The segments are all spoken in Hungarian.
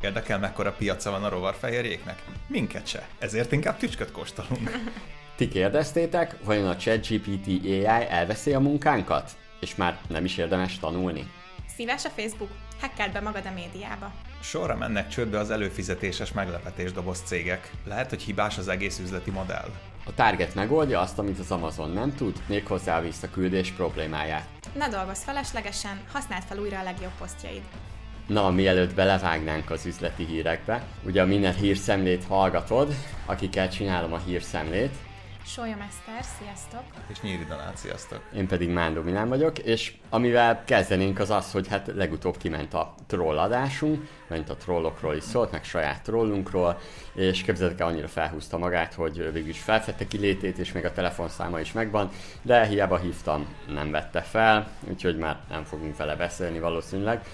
Érdekel, mekkora piaca van a rovarfehérjéknek? Minket se, ezért inkább tücsköt kóstolunk. Ti kérdeztétek, vajon a ChatGPT AI elveszi a munkánkat? És már nem is érdemes tanulni? Szíves a Facebook? Hackeld be magad a médiába. Sorra mennek csődbe az előfizetéses meglepetésdoboz cégek. Lehet, hogy hibás az egész üzleti modell. A Target megoldja azt, amit az Amazon nem tud, méghozzá a visszaküldés problémáját. Ne dolgozz feleslegesen, használd fel újra a legjobb posztjaid. Na, mielőtt belevágnánk az üzleti hírekbe, ugye a minden hírszemlét hallgatod, akikkel csinálom a hírszemlét, Sólyom Eszter, sziasztok! És Nyíri Donát, sziasztok! Én pedig Mándó Milán vagyok, és amivel kezdenénk az az, hogy hát legutóbb kiment a troll adásunk, mert a trollokról is szólt, meg saját trollunkról, és képzeljétek el, annyira felhúzta magát, hogy végül is felfedte kilétét, és még a telefonszáma is megvan, de hiába hívtam, nem vette fel, úgyhogy már nem fogunk vele beszélni valószínűleg.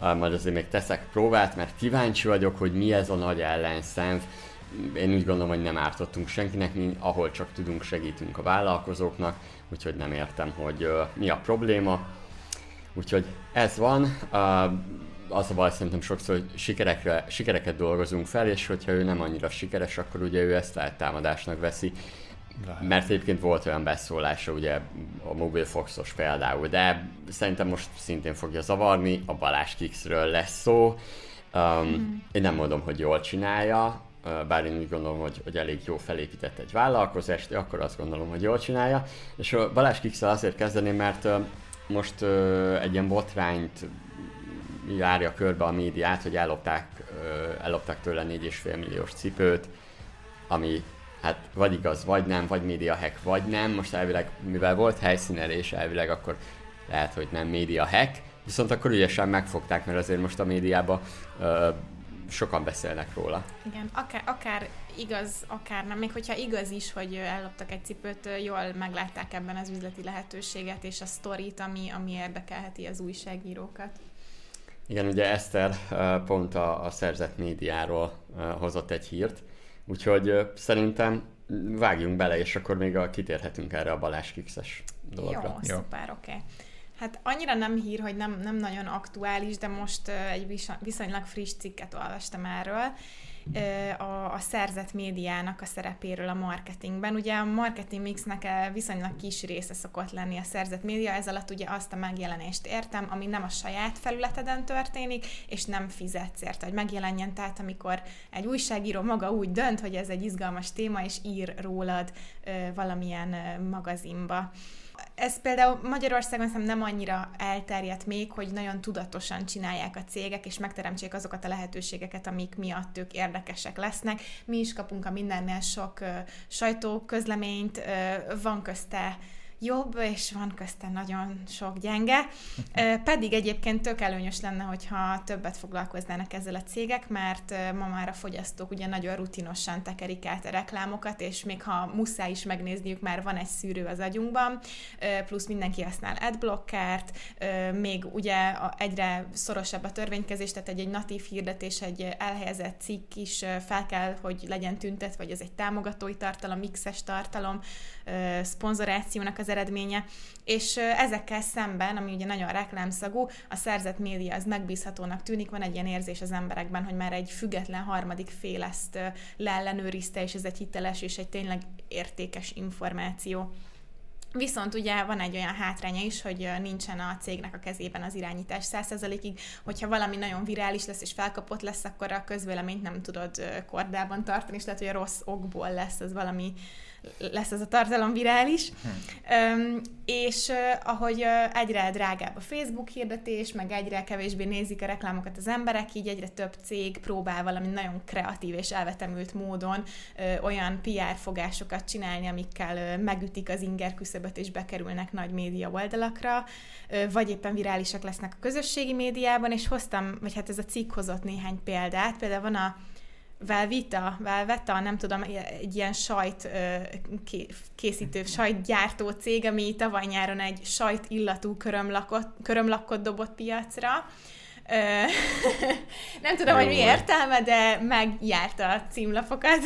Majd azért még teszek próbát, mert kíváncsi vagyok, hogy mi ez a nagy ellenszenv, én úgy gondolom, hogy nem ártottunk senkinek, mi ahol csak tudunk segítünk a vállalkozóknak, úgyhogy nem értem, hogy mi a probléma. Úgyhogy ez van. Uh, az a baj szerintem sokszor, hogy sikerekre, sikereket dolgozunk fel, és hogyha ő nem annyira sikeres, akkor ugye ő ezt eltámadásnak veszi. Lehet. Mert egyébként volt olyan beszólása, ugye a Mobile Foxos például, de szerintem most szintén fogja zavarni, a Balázs Kixről lesz szó. Um, mm. Én nem mondom, hogy jól csinálja, bár én úgy gondolom, hogy, hogy elég jó felépített egy vállalkozást, akkor azt gondolom, hogy jól csinálja. És Balázs Kixel azért kezdeném, mert most egy ilyen botrányt járja körbe a médiát, hogy ellopták, ellopták tőle 4,5 milliós cipőt, ami hát vagy igaz, vagy nem, vagy média hack, vagy nem. Most elvileg, mivel volt helyszínelés elvileg, akkor lehet, hogy nem média hack, viszont akkor ügyesen megfogták, mert azért most a médiában sokan beszélnek róla. Igen, akár, akár igaz, akár nem, még hogyha igaz is, hogy elloptak egy cipőt, jól meglátták ebben az üzleti lehetőséget és a sztorit, ami, ami érdekelheti az újságírókat. Igen, ugye Eszter pont a, a szerzett médiáról hozott egy hírt, úgyhogy szerintem vágjunk bele, és akkor még a, kitérhetünk erre a Balázs Kixes dologra. Jó, Jó. szuper, oké. Okay. Hát annyira nem hír, hogy nem, nem nagyon aktuális, de most egy viszonylag friss cikket olvastam erről, a, a szerzett médiának a szerepéről a marketingben. Ugye a marketing mixnek viszonylag kis része szokott lenni a szerzett média, ez alatt ugye azt a megjelenést értem, ami nem a saját felületeden történik, és nem fizetsz érte, hogy megjelenjen. Tehát amikor egy újságíró maga úgy dönt, hogy ez egy izgalmas téma, és ír rólad valamilyen magazinba. Ez például Magyarországon szerintem nem annyira elterjedt még, hogy nagyon tudatosan csinálják a cégek, és megteremtsék azokat a lehetőségeket, amik miatt ők érdekesek lesznek. Mi is kapunk a mindennél sok uh, sajtóközleményt, van közte jobb, és van közte nagyon sok gyenge. Pedig egyébként tök előnyös lenne, hogyha többet foglalkoznának ezzel a cégek, mert ma már a fogyasztók ugye nagyon rutinosan tekerik át a reklámokat, és még ha muszáj is megnézniük, már van egy szűrő az agyunkban, plusz mindenki használ adblockert, még ugye egyre szorosabb a törvénykezés, tehát egy, egy natív hirdetés, egy elhelyezett cikk is fel kell, hogy legyen tüntet, vagy ez egy támogatói tartalom, mixes tartalom, szponzorációnak az eredménye, és ezekkel szemben, ami ugye nagyon reklámszagú, a szerzett média az megbízhatónak tűnik, van egy ilyen érzés az emberekben, hogy már egy független harmadik fél ezt leellenőrizte, és ez egy hiteles és egy tényleg értékes információ. Viszont ugye van egy olyan hátránya is, hogy nincsen a cégnek a kezében az irányítás 100%-ig, hogyha valami nagyon virális lesz és felkapott lesz, akkor a közvéleményt nem tudod kordában tartani, és lehet, hogy a rossz okból lesz az valami lesz ez a tartalom virális. Hm. És ahogy egyre drágább a Facebook hirdetés, meg egyre kevésbé nézik a reklámokat az emberek, így egyre több cég próbál valami nagyon kreatív és elvetemült módon olyan PR fogásokat csinálni, amikkel megütik az inger küszöböt és bekerülnek nagy média oldalakra, vagy éppen virálisak lesznek a közösségi médiában, és hoztam, vagy hát ez a cikk hozott néhány példát. Például van a Velvita, Velveta, nem tudom, egy ilyen sajt készítő, sajtgyártó cég, ami tavaly nyáron egy sajt illatú körömlakot, körömlakot dobott piacra. nem tudom, Jó, hogy mi értelme, de megjárta a címlapokat.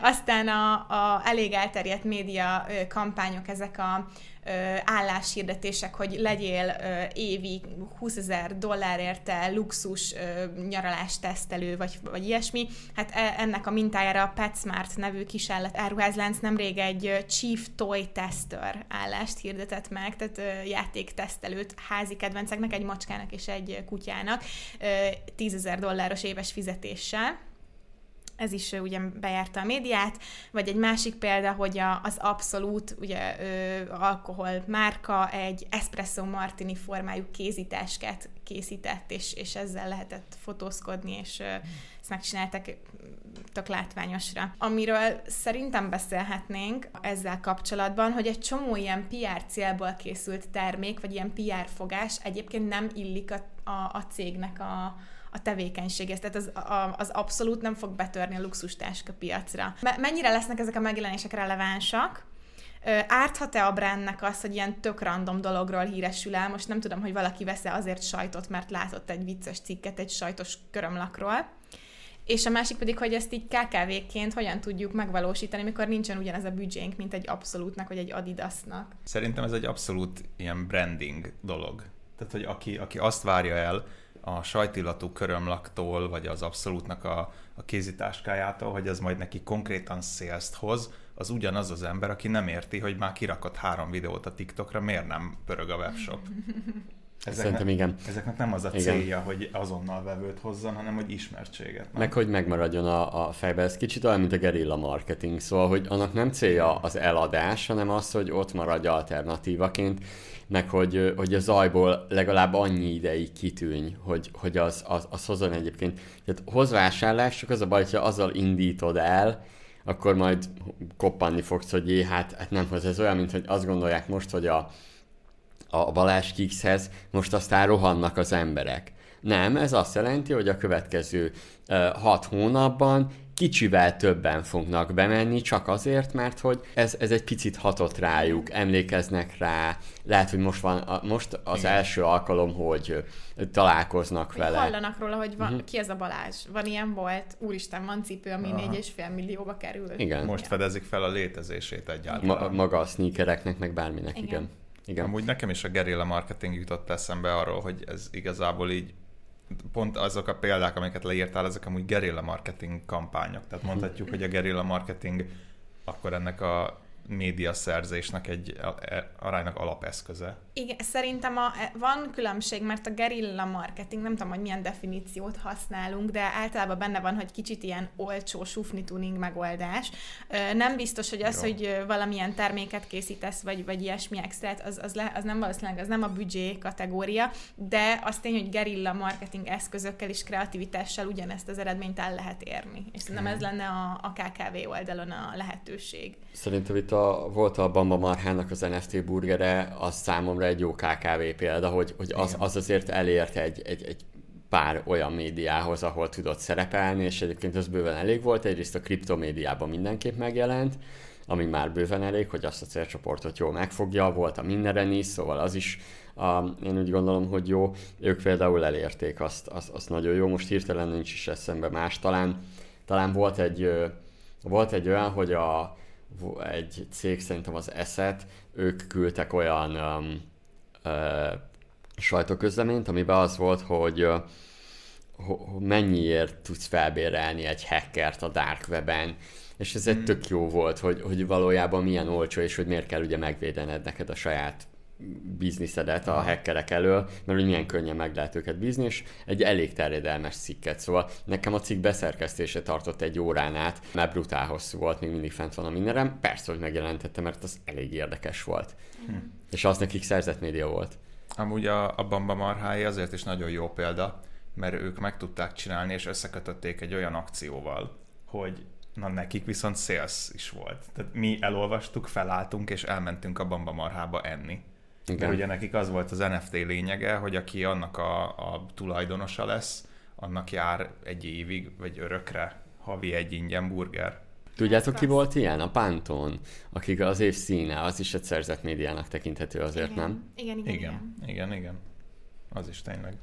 Aztán a, a elég elterjedt média kampányok, ezek a álláshirdetések, hogy legyél évi 20 ezer dollárért luxus nyaralás tesztelő, vagy, vagy ilyesmi. Hát e, ennek a mintájára a PetSmart nevű kisállat áruházlánc nemrég egy Chief Toy Tester állást hirdetett meg, tehát játéktesztelőt házi kedvenceknek, egy macskának és egy kutyának 10 ezer dolláros éves fizetéssel ez is ugye bejárta a médiát, vagy egy másik példa, hogy a, az abszolút ugye, ö, alkohol márka egy espresso martini formájú kézításkát készített, és, és ezzel lehetett fotózkodni, és ö, ezt megcsináltak tök látványosra. Amiről szerintem beszélhetnénk ezzel kapcsolatban, hogy egy csomó ilyen PR célból készült termék, vagy ilyen PR fogás egyébként nem illik a, a, a cégnek a, a tevékenységhez. Tehát az, a, az abszolút nem fog betörni a luxustáska piacra. Mennyire lesznek ezek a megjelenések relevánsak? Árthat-e a brandnek az, hogy ilyen tök random dologról híresül el? Most nem tudom, hogy valaki vesz-e azért sajtot, mert látott egy vicces cikket egy sajtos körömlakról. És a másik pedig, hogy ezt így KKV-ként hogyan tudjuk megvalósítani, mikor nincsen ugyanez a büdzsénk, mint egy abszolútnak vagy egy Adidasnak. Szerintem ez egy abszolút ilyen branding dolog. Tehát, hogy aki, aki azt várja el, a sajtillatú körömlaktól, vagy az abszolútnak a, a kézitáskájától, hogy ez majd neki konkrétan sales hoz, az ugyanaz az ember, aki nem érti, hogy már kirakott három videót a TikTokra, miért nem pörög a webshop. Ezeknek, Szerintem igen. Ezeknek nem az a igen. célja, hogy azonnal vevőt hozzon, hanem hogy ismertséget. Nem? Meg hogy megmaradjon a, a fejbe. Ez kicsit olyan, mint a gerilla marketing. Szóval, hogy annak nem célja az eladás, hanem az, hogy ott maradj alternatívaként meg hogy, hogy a zajból legalább annyi ideig kitűnj, hogy, hogy az, az, az hozzon egyébként. Tehát hoz vásárlás, csak az a baj, hogyha azzal indítod el, akkor majd koppanni fogsz, hogy jé, hát, hát nem hoz. Ez olyan, mint hogy azt gondolják most, hogy a, a Balázs Kikshez most aztán rohannak az emberek. Nem, ez azt jelenti, hogy a következő uh, hat hónapban kicsivel többen fognak bemenni, csak azért, mert hogy ez, ez egy picit hatott rájuk, emlékeznek rá, lehet, hogy most van a, most az Igen. első alkalom, hogy találkoznak hogy vele. Hallanak róla, hogy van, uh-huh. ki ez a Balázs, van ilyen volt, úristen, van cipő, ami Aha. fél millióba kerül. Igen. Most fedezik fel a létezését egyáltalán. Ma, maga a sneakereknek, meg bárminek, igen. igen. Igen. Amúgy nekem is a gerilla marketing jutott eszembe arról, hogy ez igazából így pont azok a példák, amiket leírtál, ezek amúgy gerilla marketing kampányok. Tehát mondhatjuk, hogy a gerilla marketing akkor ennek a médiaszerzésnek egy e, aránynak alapeszköze. Igen, szerintem a, e, van különbség, mert a gerilla marketing, nem tudom, hogy milyen definíciót használunk, de általában benne van, hogy kicsit ilyen olcsó sufni tuning megoldás. Nem biztos, hogy az, Jó. hogy valamilyen terméket készítesz, vagy, vagy ilyesmi extrát, az, az, le, az nem valószínűleg, az nem a büdzsé kategória, de az tény, hogy gerilla marketing eszközökkel és kreativitással ugyanezt az eredményt el lehet érni. És szerintem ez lenne a, a KKV oldalon a lehetőség. Szerintem itt a, volt a Bamba Marhának az NFT burgere, az számomra egy jó KKV példa, hogy, hogy az, az azért elért egy, egy, egy pár olyan médiához, ahol tudott szerepelni, és egyébként az bőven elég volt. Egyrészt a kriptomédiában mindenképp megjelent, ami már bőven elég, hogy azt a célcsoportot jól megfogja, volt a mindenen is, szóval az is a, én úgy gondolom, hogy jó. Ők például elérték azt, azt, azt nagyon jó. Most hirtelen nincs is eszembe más. Talán, talán volt egy, volt egy olyan, hogy a, egy cég, szerintem az Eset, ők küldtek olyan um, sajtóközleményt, amiben az volt, hogy mennyiért tudsz felbérelni egy hackert a dark weben, és ez egy hmm. tök jó volt, hogy, hogy valójában milyen olcsó, és hogy miért kell ugye megvédened neked a saját bizniszedet a hackerek elől, mert hogy milyen könnyen meg lehet őket bízni, és egy elég terjedelmes cikket. Szóval nekem a cikk beszerkesztése tartott egy órán át, mert brutál hosszú volt, még mindig fent van a mindenem. Persze, hogy megjelentette, mert az elég érdekes volt. Hm. És az nekik szerzett média volt. Amúgy a, a Bamba Marhái azért is nagyon jó példa, mert ők meg tudták csinálni, és összekötötték egy olyan akcióval, hogy na nekik viszont sales is volt. Tehát mi elolvastuk, felálltunk, és elmentünk a Bamba Marhába enni. Igen. De ugye nekik az volt az NFT lényege, hogy aki annak a, a tulajdonosa lesz, annak jár egy évig, vagy örökre havi egy ingyen burger. Tudjátok, ki volt ilyen? A Pantone, akik az év színe, az is egy szerzett médiának tekinthető azért, igen. nem? Igen, igen, igen. Igen, igen. Az is tényleg.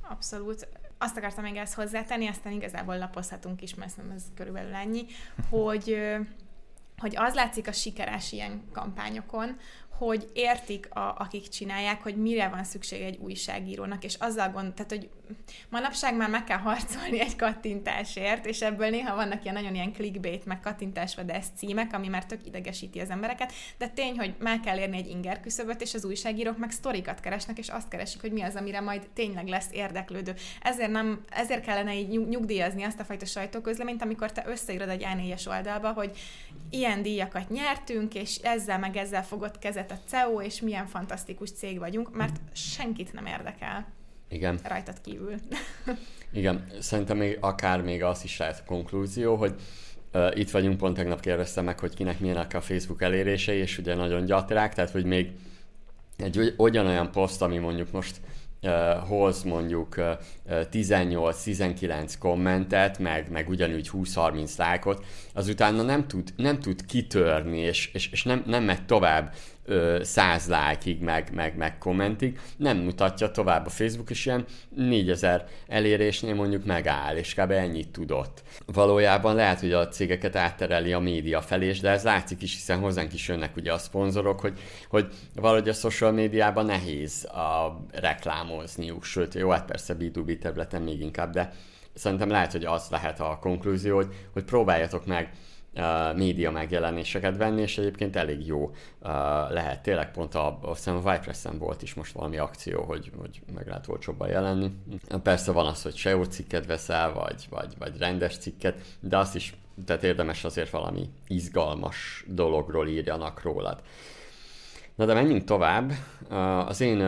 Abszolút azt akartam még ezt hozzátenni, aztán igazából lapozhatunk is, mert ez körülbelül ennyi, hogy hogy az látszik a sikeres ilyen kampányokon, hogy értik, a, akik csinálják, hogy mire van szükség egy újságírónak, és azzal gond, tehát, hogy manapság már meg kell harcolni egy kattintásért, és ebből néha vannak ilyen nagyon ilyen clickbait, meg kattintásvadász címek, ami már tök idegesíti az embereket, de tény, hogy meg kell érni egy inger küszöböt, és az újságírók meg sztorikat keresnek, és azt keresik, hogy mi az, amire majd tényleg lesz érdeklődő. Ezért, nem, ezért kellene így nyugdíjazni azt a fajta sajtóközleményt, amikor te összeírod egy a oldalba, hogy ilyen díjakat nyertünk, és ezzel meg ezzel fogott kezet a CEO, és milyen fantasztikus cég vagyunk, mert senkit nem érdekel. Igen. Rajtad kívül. Igen, szerintem még akár még az is lehet a konklúzió, hogy uh, itt vagyunk, pont tegnap kérdeztem meg, hogy kinek milyenek a Facebook elérései, és ugye nagyon gyatrák, tehát hogy még egy olyan poszt, ami mondjuk most uh, hoz mondjuk uh, 18-19 kommentet, meg, meg ugyanúgy 20-30 lájkot, az utána nem tud, nem tud kitörni, és, és, és nem, nem megy tovább száz lájkig, meg, meg, meg kommentig, nem mutatja tovább a Facebook, és ilyen 4000 elérésnél mondjuk megáll, és kb. ennyit tudott. Valójában lehet, hogy a cégeket áttereli a média felé, de ez látszik is, hiszen hozzánk is jönnek ugye a szponzorok, hogy, hogy valahogy a social médiában nehéz a reklámozniuk, sőt, jó, hát persze B2B területen még inkább, de szerintem lehet, hogy az lehet a konklúzió, hogy, hogy próbáljatok meg média megjelenéseket venni, és egyébként elég jó uh, lehet. Tényleg pont a, azt hiszem a Vipress-en volt is most valami akció, hogy, hogy meg lehet olcsóbban jelenni. Persze van az, hogy SEO cikket veszel, vagy, vagy, vagy rendes cikket, de azt is tehát érdemes azért valami izgalmas dologról írjanak rólad. Na de menjünk tovább. Az én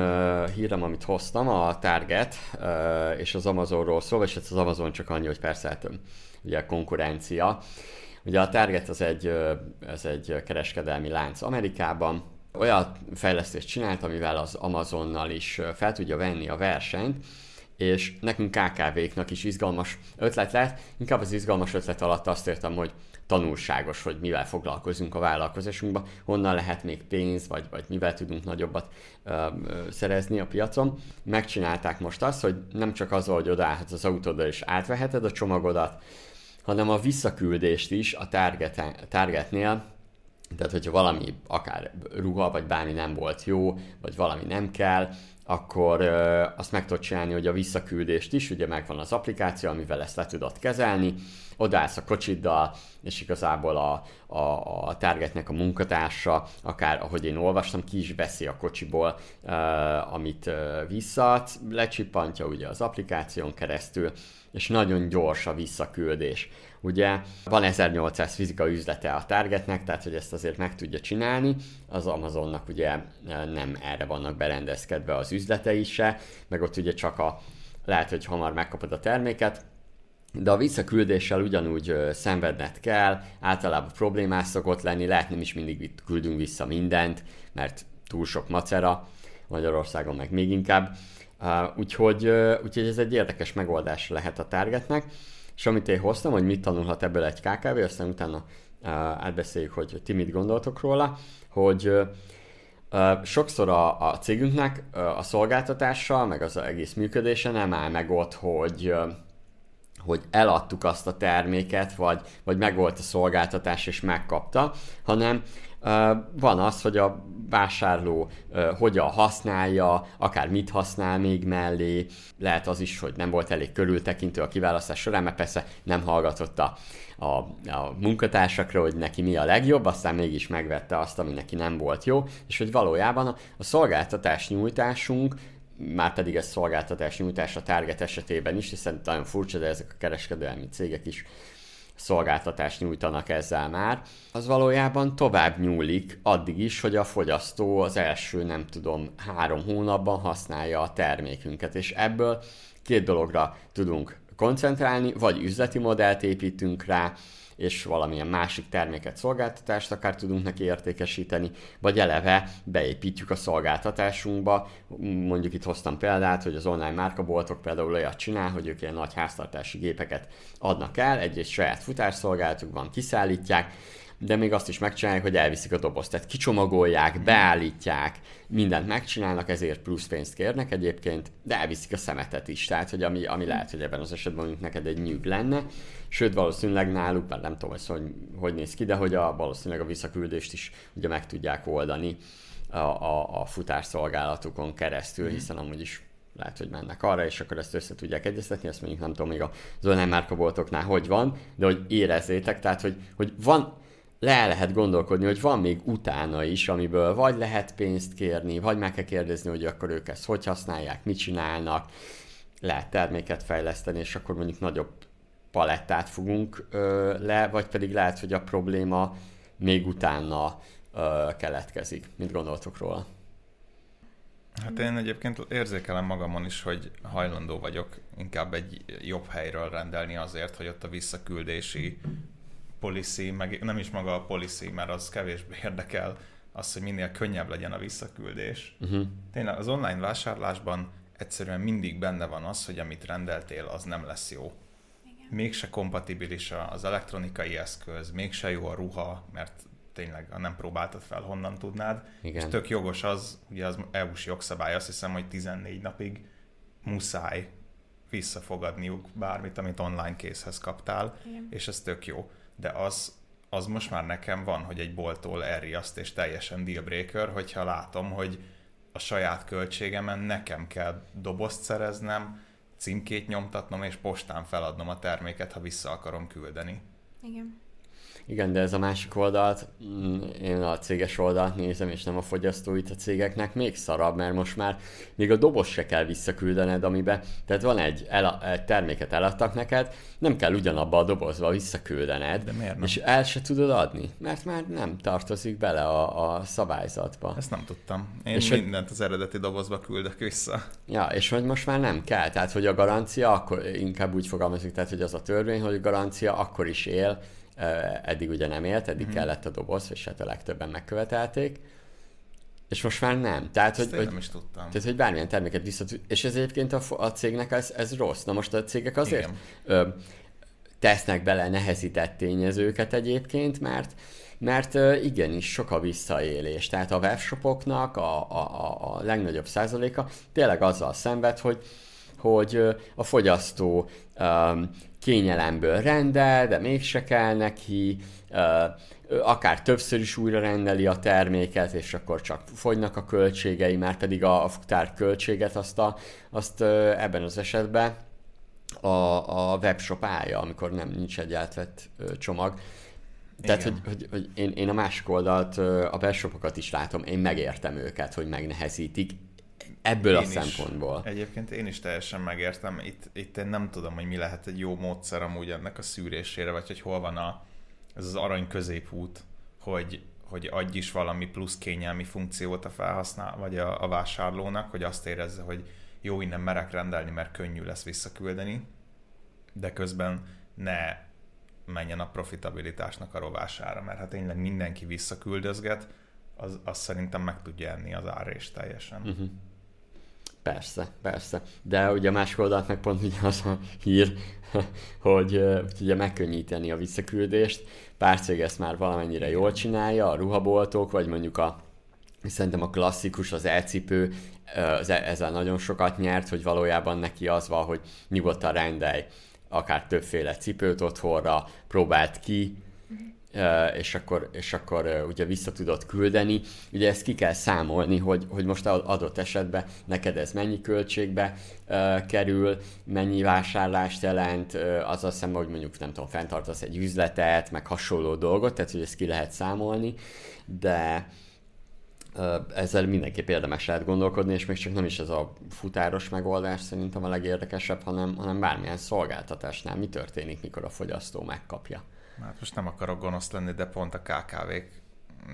hírem, amit hoztam, a Target és az Amazonról szól, és ez az Amazon csak annyi, hogy persze hát, ugye konkurencia. Ugye a Target az egy, ez egy kereskedelmi lánc Amerikában, olyan fejlesztést csinált, amivel az Amazonnal is fel tudja venni a versenyt, és nekünk KKV-knak is izgalmas ötlet lett. Inkább az izgalmas ötlet alatt azt értem, hogy tanulságos, hogy mivel foglalkozunk a vállalkozásunkban, honnan lehet még pénz, vagy, vagy mivel tudunk nagyobbat ö, ö, szerezni a piacon. Megcsinálták most azt, hogy nem csak az, hogy odaállhatsz az autóddal és átveheted a csomagodat, hanem a visszaküldést is a target, targetnél, tehát hogyha valami, akár ruha, vagy bármi nem volt jó, vagy valami nem kell, akkor ö, azt meg tudod csinálni, hogy a visszaküldést is, ugye megvan az applikáció, amivel ezt le tudod kezelni, odállsz a kocsiddal, és igazából a, a, a targetnek a munkatársa, akár ahogy én olvastam, ki is veszi a kocsiból, uh, amit uh, visszaadsz, lecsippantja ugye az applikáción keresztül, és nagyon gyors a visszaküldés. Ugye van 1800 fizika üzlete a Targetnek, tehát hogy ezt azért meg tudja csinálni, az Amazonnak ugye nem erre vannak berendezkedve az üzletei se, meg ott ugye csak a lehet, hogy hamar megkapod a terméket, de a visszaküldéssel ugyanúgy ö, szenvedned kell, általában problémás szokott lenni, lehet nem is mindig küldünk vissza mindent, mert túl sok macera, Magyarországon meg még inkább. Uh, úgyhogy, uh, úgyhogy ez egy érdekes megoldás lehet a targetnek, és amit én hoztam, hogy mit tanulhat ebből egy KKV, aztán utána uh, átbeszéljük, hogy ti mit gondoltok róla, hogy sokszor a, a cégünknek a szolgáltatással, meg az egész működése nem áll meg ott, hogy hogy eladtuk azt a terméket, vagy, vagy megvolt a szolgáltatás és megkapta, hanem van az, hogy a vásárló hogyan használja, akár mit használ még mellé, lehet az is, hogy nem volt elég körültekintő a kiválasztás során, mert persze nem hallgatott a, a, munkatársakra, hogy neki mi a legjobb, aztán mégis megvette azt, ami neki nem volt jó, és hogy valójában a, a szolgáltatás nyújtásunk már pedig ez szolgáltatás nyújtás a Target esetében is, hiszen nagyon furcsa, de ezek a kereskedelmi cégek is szolgáltatást nyújtanak ezzel már, az valójában tovább nyúlik addig is, hogy a fogyasztó az első, nem tudom, három hónapban használja a termékünket, és ebből két dologra tudunk koncentrálni, vagy üzleti modellt építünk rá, és valamilyen másik terméket, szolgáltatást akár tudunk neki értékesíteni, vagy eleve beépítjük a szolgáltatásunkba. Mondjuk itt hoztam példát, hogy az online márkaboltok például olyat csinál, hogy ők ilyen nagy háztartási gépeket adnak el, egy-egy saját futásszolgálatukban kiszállítják, de még azt is megcsinálják, hogy elviszik a dobozt. Tehát kicsomagolják, beállítják, mindent megcsinálnak, ezért plusz pénzt kérnek egyébként, de elviszik a szemetet is. Tehát, hogy ami, ami lehet, hogy ebben az esetben mondjuk neked egy nyűg lenne. Sőt, valószínűleg náluk, mert nem tudom, hogy, hogy, hogy néz ki, de hogy a, valószínűleg a visszaküldést is ugye meg tudják oldani a, a, a futásszolgálatukon keresztül, hiszen amúgy is lehet, hogy mennek arra, és akkor ezt össze tudják egyeztetni, ezt mondjuk nem tudom még az online márkaboltoknál hogy van, de hogy érezzétek, tehát hogy, hogy van, le lehet gondolkodni, hogy van még utána is, amiből vagy lehet pénzt kérni, vagy meg kell kérdezni, hogy akkor ők ezt hogy használják, mit csinálnak, lehet terméket fejleszteni, és akkor mondjuk nagyobb palettát fogunk ö, le, vagy pedig lehet, hogy a probléma még utána ö, keletkezik. Mit gondoltok róla? Hát én egyébként érzékelem magamon is, hogy hajlandó vagyok inkább egy jobb helyről rendelni azért, hogy ott a visszaküldési policy, meg nem is maga a policy, mert az kevésbé érdekel, az, hogy minél könnyebb legyen a visszaküldés. Uh-huh. Tényleg az online vásárlásban egyszerűen mindig benne van az, hogy amit rendeltél, az nem lesz jó. Igen. Mégse kompatibilis az elektronikai eszköz, mégse jó a ruha, mert tényleg nem próbáltad fel, honnan tudnád. Igen. És tök jogos az, ugye az EU-s jogszabály, azt hiszem, hogy 14 napig muszáj visszafogadniuk bármit, amit online készhez kaptál, Igen. és ez tök jó. De az, az most már nekem van, hogy egy boltól elriaszt, és teljesen dealbreaker, hogyha látom, hogy a saját költségemen nekem kell dobozt szereznem, címkét nyomtatnom, és postán feladnom a terméket, ha vissza akarom küldeni. Igen. Igen, de ez a másik oldalt, mm, én a céges oldalt nézem, és nem a fogyasztóit a cégeknek, még szarabb, mert most már még a doboz se kell visszaküldened, amibe, tehát van egy, el, egy terméket eladtak neked, nem kell ugyanabba a dobozba visszaküldened, de miért nem? és el se tudod adni, mert már nem tartozik bele a, a szabályzatba. Ezt nem tudtam. Én és mindent az eredeti dobozba küldök vissza. Ja, és hogy most már nem kell, tehát hogy a garancia, akkor inkább úgy fogalmazik, tehát hogy az a törvény, hogy a garancia akkor is él, eddig ugye nem élt, eddig mm-hmm. kellett a doboz, és hát a legtöbben megkövetelték. És most már nem. Tehát, Ezt hogy, hogy, nem is tudtam. Tehát, hogy bármilyen terméket vissza És ez egyébként a, a cégnek ez, ez rossz. Na most a cégek azért ö, tesznek bele nehezített tényezőket egyébként, mert mert igenis sok a visszaélés. Tehát a webshopoknak a, a, a legnagyobb százaléka tényleg azzal szenved, hogy hogy a fogyasztó um, kényelemből rendel, de mégse kell neki, akár többször is újra rendeli a terméket, és akkor csak fogynak a költségei, már pedig a, a futár költséget azt, a, azt ebben az esetben a, a webshop állja, amikor nem nincs egy átvett csomag. Tehát, hogy, hogy, hogy én, én a másik oldalt, a webshopokat is látom, én megértem őket, hogy megnehezítik ebből én a is, szempontból. Egyébként én is teljesen megértem. Itt, itt én nem tudom, hogy mi lehet egy jó módszer amúgy ennek a szűrésére, vagy hogy hol van a, ez az arany középút, hogy, hogy adj is valami plusz kényelmi funkciót a felhasznál, vagy a, a vásárlónak, hogy azt érezze, hogy jó, innen merek rendelni, mert könnyű lesz visszaküldeni, de közben ne menjen a profitabilitásnak a rovására, mert hát tényleg mindenki visszaküldözget, az, az szerintem meg tudja enni az árést teljesen. Uh-huh. Persze, persze. De ugye a másik oldalt meg pont ugye az a hír, hogy ugye megkönnyíteni a visszaküldést. Pár cég ezt már valamennyire jól csinálja, a ruhaboltok, vagy mondjuk a Szerintem a klasszikus, az elcipő, ezzel nagyon sokat nyert, hogy valójában neki az van, hogy nyugodtan rendelj akár többféle cipőt otthonra, próbált ki, és akkor, és akkor ugye vissza tudod küldeni. Ugye ezt ki kell számolni, hogy, hogy most adott esetben neked ez mennyi költségbe kerül, mennyi vásárlást jelent, az azt hiszem, hogy mondjuk nem tudom, fenntartasz egy üzletet, meg hasonló dolgot, tehát hogy ezt ki lehet számolni, de ezzel mindenképp érdemes lehet gondolkodni, és még csak nem is ez a futáros megoldás szerintem a legérdekesebb, hanem, hanem bármilyen szolgáltatásnál mi történik, mikor a fogyasztó megkapja. Hát most nem akarok gonosz lenni, de pont a KKV-k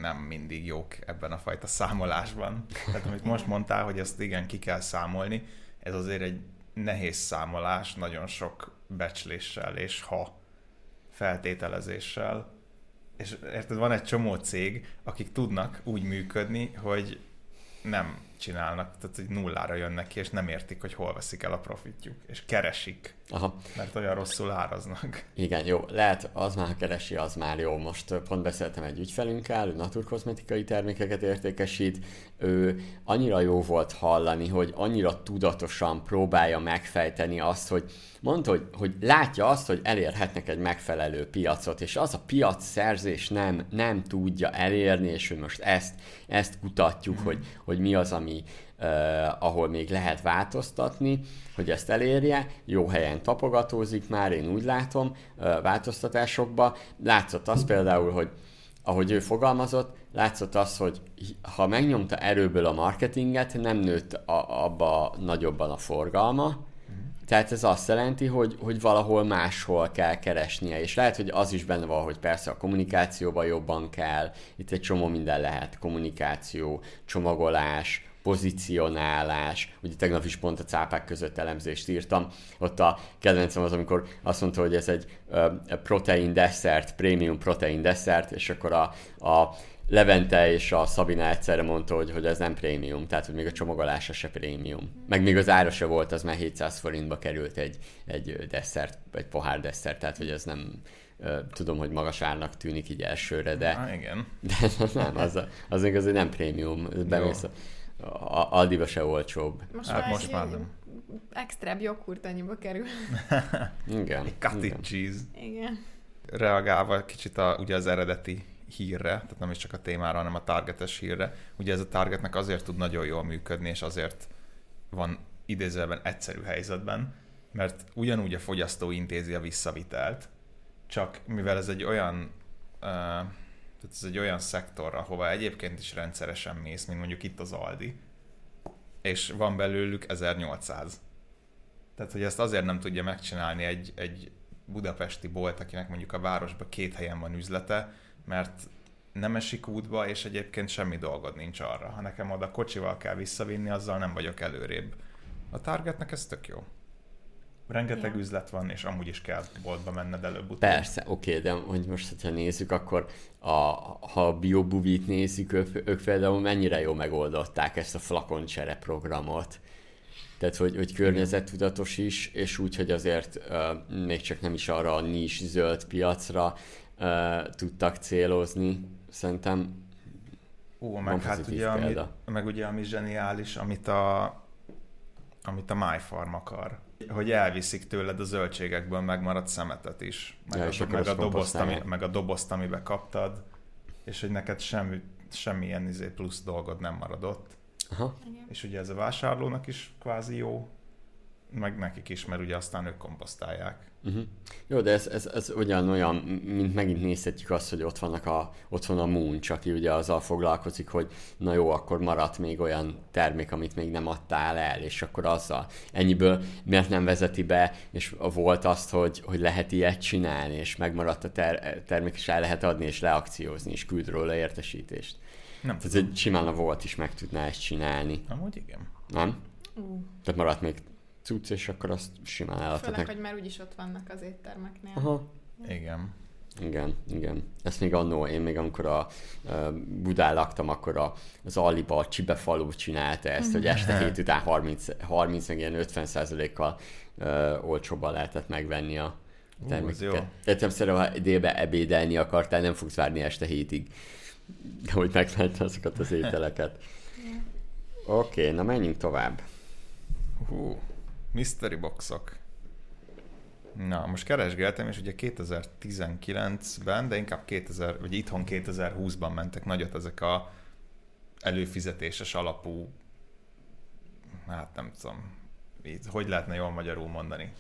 nem mindig jók ebben a fajta számolásban. Tehát amit most mondtál, hogy ezt igen ki kell számolni, ez azért egy nehéz számolás, nagyon sok becsléssel és ha feltételezéssel. És érted, van egy csomó cég, akik tudnak úgy működni, hogy nem csinálnak, tehát hogy nullára jönnek ki, és nem értik, hogy hol veszik el a profitjuk, és keresik Aha. Mert olyan rosszul áraznak. Igen, jó. Lehet, az már, keresi, az már jó. Most pont beszéltem egy ügyfelünkkel, ő naturkozmetikai termékeket értékesít. Ő annyira jó volt hallani, hogy annyira tudatosan próbálja megfejteni azt, hogy mondta, hogy, hogy látja azt, hogy elérhetnek egy megfelelő piacot, és az a piac szerzés nem, nem tudja elérni, és hogy most ezt, ezt kutatjuk, mm. hogy, hogy mi az, ami, uh, ahol még lehet változtatni, hogy ezt elérje, jó helyen tapogatózik már, én úgy látom, uh, változtatásokba. Látszott az például, hogy ahogy ő fogalmazott, látszott az, hogy ha megnyomta erőből a marketinget, nem nőtt a, abba nagyobban a forgalma, tehát ez azt jelenti, hogy, hogy valahol máshol kell keresnie, és lehet, hogy az is benne van, hogy persze a kommunikációban jobban kell, itt egy csomó minden lehet, kommunikáció, csomagolás, pozicionálás, ugye tegnap is pont a cápák között elemzést írtam, ott a kedvencem az, amikor azt mondta, hogy ez egy protein desszert, premium protein desszert, és akkor a, a Levente és a Szabina egyszerre mondta, hogy, hogy ez nem prémium, tehát hogy még a csomagolása se prémium. Meg még az ára se volt, az már 700 forintba került egy, egy desszert, egy pohár desszert, tehát hogy ez nem, tudom, hogy magas árnak tűnik így elsőre, de... Na, igen. De nem, az, az még azért nem prémium. Bemész, a Aldiba se olcsóbb. Most hát már most már nem. Extra joghurt annyiba kerül. igen. Cottage igen. cheese. Igen. Reagálva kicsit a, ugye az eredeti hírre, tehát nem is csak a témára, hanem a targetes hírre. Ugye ez a targetnek azért tud nagyon jól működni, és azért van idézőben egyszerű helyzetben, mert ugyanúgy a fogyasztó intézi a visszavitelt, csak mivel ez egy olyan uh, tehát ez egy olyan szektor, ahova egyébként is rendszeresen mész, mint mondjuk itt az Aldi, és van belőlük 1800. Tehát, hogy ezt azért nem tudja megcsinálni egy, egy budapesti bolt, akinek mondjuk a városban két helyen van üzlete, mert nem esik útba, és egyébként semmi dolgod nincs arra. Ha nekem oda kocsival kell visszavinni, azzal nem vagyok előrébb. A Targetnek ez tök jó. Rengeteg ja. üzlet van, és amúgy is kell boltba menned előbb-utóbb. Persze, oké, okay, de hogy most, ha nézzük, akkor a, ha a biobuvit nézzük, ők, ők például mennyire jól megoldották ezt a flakoncsere programot. Tehát, hogy, hogy környezettudatos is, és úgy, hogy azért uh, még csak nem is arra a nis zöld piacra, uh, tudtak célozni. Szerintem Ó, meg hát ugye, ami, meg ugye ami zseniális, amit a, amit a MyFarm akar, hogy elviszik tőled a zöldségekből megmaradt szemetet is, meg, ja, a, meg, a dobozt, ami, meg a dobozt, amiben kaptad, és hogy neked semmi, semmilyen izé plusz dolgod nem maradott. Aha. És ugye ez a vásárlónak is kvázi jó, meg nekik is, mert ugye aztán ők komposztálják. Uh-huh. Jó, de ez, ez, ez ugyanolyan, mint megint nézhetjük azt, hogy ott, vannak a, ott van a Munch, aki ugye azzal foglalkozik, hogy na jó, akkor maradt még olyan termék, amit még nem adtál el, és akkor azzal ennyiből miért nem vezeti be, és volt azt, hogy, hogy lehet ilyet csinálni, és megmaradt a ter- termék, és el lehet adni, és leakciózni, és küld róla értesítést. Nem Tehát egy simán a volt is meg tudná ezt csinálni. Amúgy igen. Nem? Uh. Tehát maradt még cucc, és akkor azt simán eladhatnak. Főleg, hogy már úgyis ott vannak az éttermeknél. Aha. Igen. Igen, igen. Ezt még annó, én még amikor a uh, Budán laktam, akkor a, az Aliba a Csibefalu csinálta ezt, hogy este hét után 30, 30 meg ilyen 50 kal uh, olcsóban lehetett megvenni a termékeket. Értem szerint, ha délbe ebédelni akartál, nem fogsz várni este hétig, hogy megvenni azokat az ételeket. Oké, okay, na menjünk tovább. Hú. Mystery boxok. Na, most keresgéltem, és ugye 2019-ben, de inkább 2000, vagy itthon 2020-ban mentek nagyot ezek a előfizetéses alapú, hát nem tudom, így, hogy lehetne jól magyarul mondani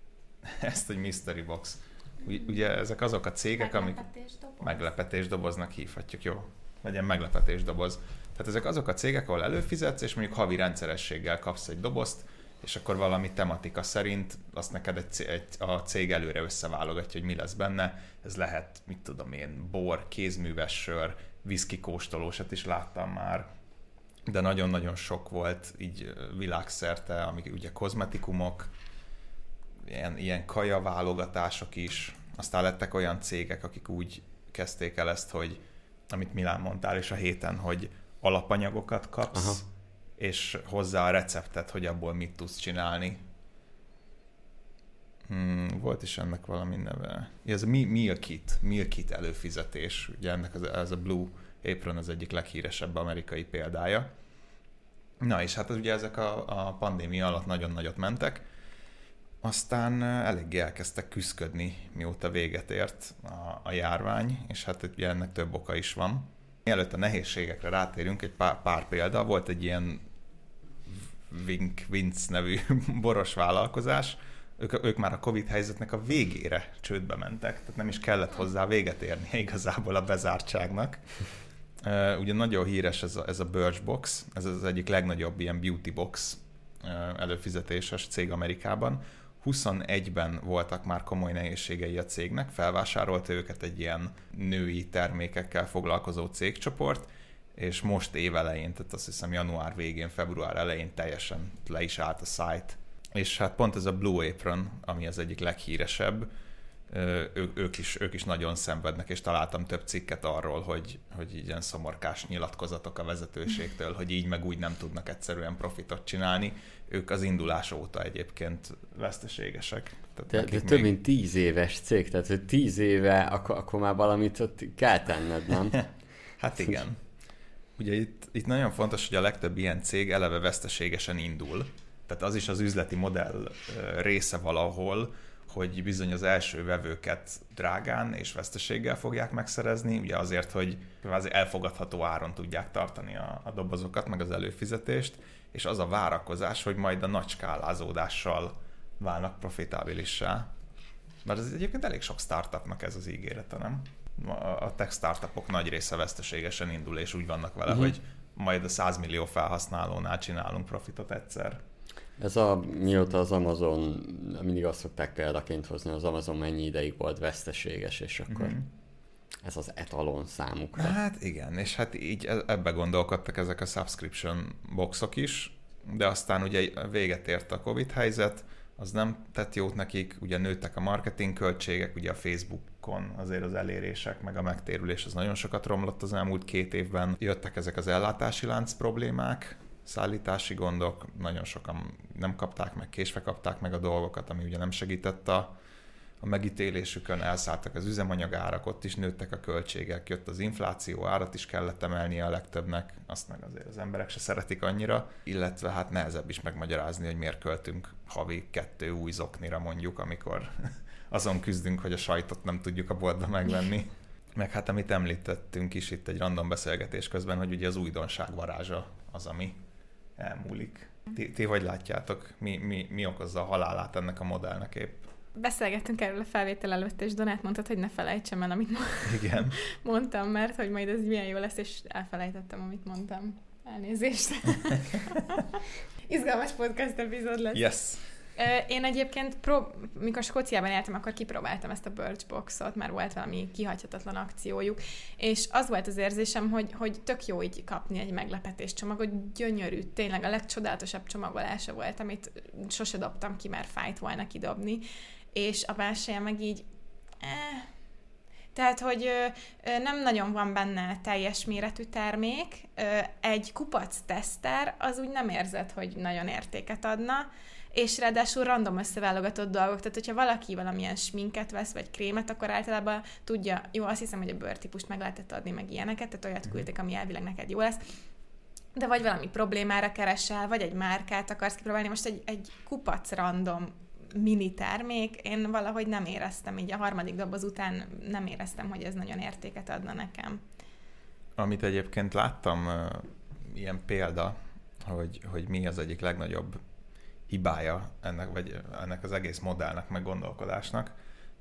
ezt, hogy mystery box. Ugye ezek azok a cégek, amik meglepetésdoboznak hívhatjuk, jó? Legyen meglepetésdoboz. Tehát ezek azok a cégek, ahol előfizetsz, és mondjuk havi rendszerességgel kapsz egy dobozt, és akkor valami tematika szerint azt neked egy, egy, a cég előre összeválogatja, hogy mi lesz benne. Ez lehet, mit tudom én, bor, kézműves sör, viszki kóstolósat is láttam már, de nagyon-nagyon sok volt így világszerte, amik ugye kozmetikumok, ilyen, ilyen kaja válogatások is, aztán lettek olyan cégek, akik úgy kezdték el ezt, hogy amit Milán mondtál, és a héten, hogy alapanyagokat kapsz, Aha és hozzá a receptet, hogy abból mit tudsz csinálni. Hmm, volt is ennek valami neve. Ez a Meal Kit, Meal Kit előfizetés. Ugye ennek az, ez a Blue Apron az egyik leghíresebb amerikai példája. Na és hát ugye ezek a, a pandémia alatt nagyon nagyot mentek, aztán eléggé elkezdtek küzdködni, mióta véget ért a, a járvány, és hát ugye ennek több oka is van. Mielőtt a nehézségekre rátérünk, egy pár, pár példa. Volt egy ilyen Wink Vince nevű boros vállalkozás, ők, ők már a Covid helyzetnek a végére csődbe mentek, tehát nem is kellett hozzá véget érni igazából a bezártságnak. Uh, ugye nagyon híres ez a, ez a Birchbox, ez az egyik legnagyobb ilyen beauty box uh, előfizetéses cég Amerikában. 21-ben voltak már komoly nehézségei a cégnek, felvásárolta őket egy ilyen női termékekkel foglalkozó cégcsoport, és most évelején, tehát azt hiszem január végén, február elején teljesen le is állt a site. És hát pont ez a Blue Apron, ami az egyik leghíresebb, ő, ők, is, ők is nagyon szenvednek, és találtam több cikket arról, hogy, hogy ilyen szomorkás nyilatkozatok a vezetőségtől, hogy így meg úgy nem tudnak egyszerűen profitot csinálni. Ők az indulás óta egyébként veszteségesek. Tehát de, de még... több mint tíz éves cég, tehát hogy tíz éve, akkor, akkor már valamit ott kell tenned, nem? hát igen. Ugye itt, itt nagyon fontos, hogy a legtöbb ilyen cég eleve veszteségesen indul. Tehát az is az üzleti modell része valahol, hogy bizony az első vevőket drágán és veszteséggel fogják megszerezni, ugye azért, hogy kvázi elfogadható áron tudják tartani a, a dobozokat, meg az előfizetést, és az a várakozás, hogy majd a nagy skálázódással válnak Mert ez egyébként elég sok startupnak ez az ígérete, nem? A tech startupok nagy része veszteségesen indul, és úgy vannak vele, uh-huh. hogy majd a 100 millió felhasználónál csinálunk profitot egyszer. Ez a, mióta az Amazon, mindig azt szokták példaként hozni, az Amazon mennyi ideig volt veszteséges, és akkor mm-hmm. ez az etalon számukra. Hát igen, és hát így e- ebbe gondolkodtak ezek a subscription boxok is, de aztán ugye véget ért a Covid helyzet, az nem tett jót nekik, ugye nőttek a marketing költségek, ugye a Facebookon azért az elérések, meg a megtérülés az nagyon sokat romlott az elmúlt két évben. Jöttek ezek az ellátási lánc problémák, szállítási gondok, nagyon sokan nem kapták meg, késve kapták meg a dolgokat, ami ugye nem segített a, a megítélésükön, elszálltak az üzemanyagárak, ott is nőttek a költségek, jött az infláció, árat is kellett emelnie a legtöbbnek, azt meg azért az emberek se szeretik annyira, illetve hát nehezebb is megmagyarázni, hogy miért költünk havi kettő új zoknira mondjuk, amikor azon küzdünk, hogy a sajtot nem tudjuk a boltba megvenni. Meg hát amit említettünk is itt egy random beszélgetés közben, hogy ugye az újdonság varázsa az, ami elmúlik. Ti, ti hogy látjátok? Mi, mi, mi okozza a halálát ennek a modellnek épp? Beszélgettünk erről a felvétel előtt, és Donát mondtad, hogy ne felejtsem el, amit Igen. mondtam, mert hogy majd ez milyen jó lesz, és elfelejtettem, amit mondtam. Elnézést. Izgalmas podcast epizód lesz. Yes. Én egyébként, prób- mikor Skóciában éltem, akkor kipróbáltam ezt a Birchboxot, mert volt valami kihagyhatatlan akciójuk, és az volt az érzésem, hogy, hogy tök jó így kapni egy meglepetés csomagot, gyönyörű, tényleg a legcsodálatosabb csomagolása volt, amit sose dobtam ki, mert fájt volna kidobni, és a belsője meg így, eh, tehát, hogy ö, nem nagyon van benne teljes méretű termék, ö, egy kupac teszter, az úgy nem érzed, hogy nagyon értéket adna, és ráadásul random összeválogatott dolgok, tehát hogyha valaki valamilyen sminket vesz, vagy krémet, akkor általában tudja, jó, azt hiszem, hogy a bőrtípust meg lehetett adni, meg ilyeneket, tehát olyat mhm. küldtek, ami elvileg neked jó lesz, de vagy valami problémára keresel, vagy egy márkát akarsz kipróbálni, most egy, egy kupac random mini termék, én valahogy nem éreztem, így a harmadik doboz után nem éreztem, hogy ez nagyon értéket adna nekem. Amit egyébként láttam, ilyen példa, hogy, hogy mi az egyik legnagyobb hibája ennek, vagy ennek az egész modellnek, meg gondolkodásnak,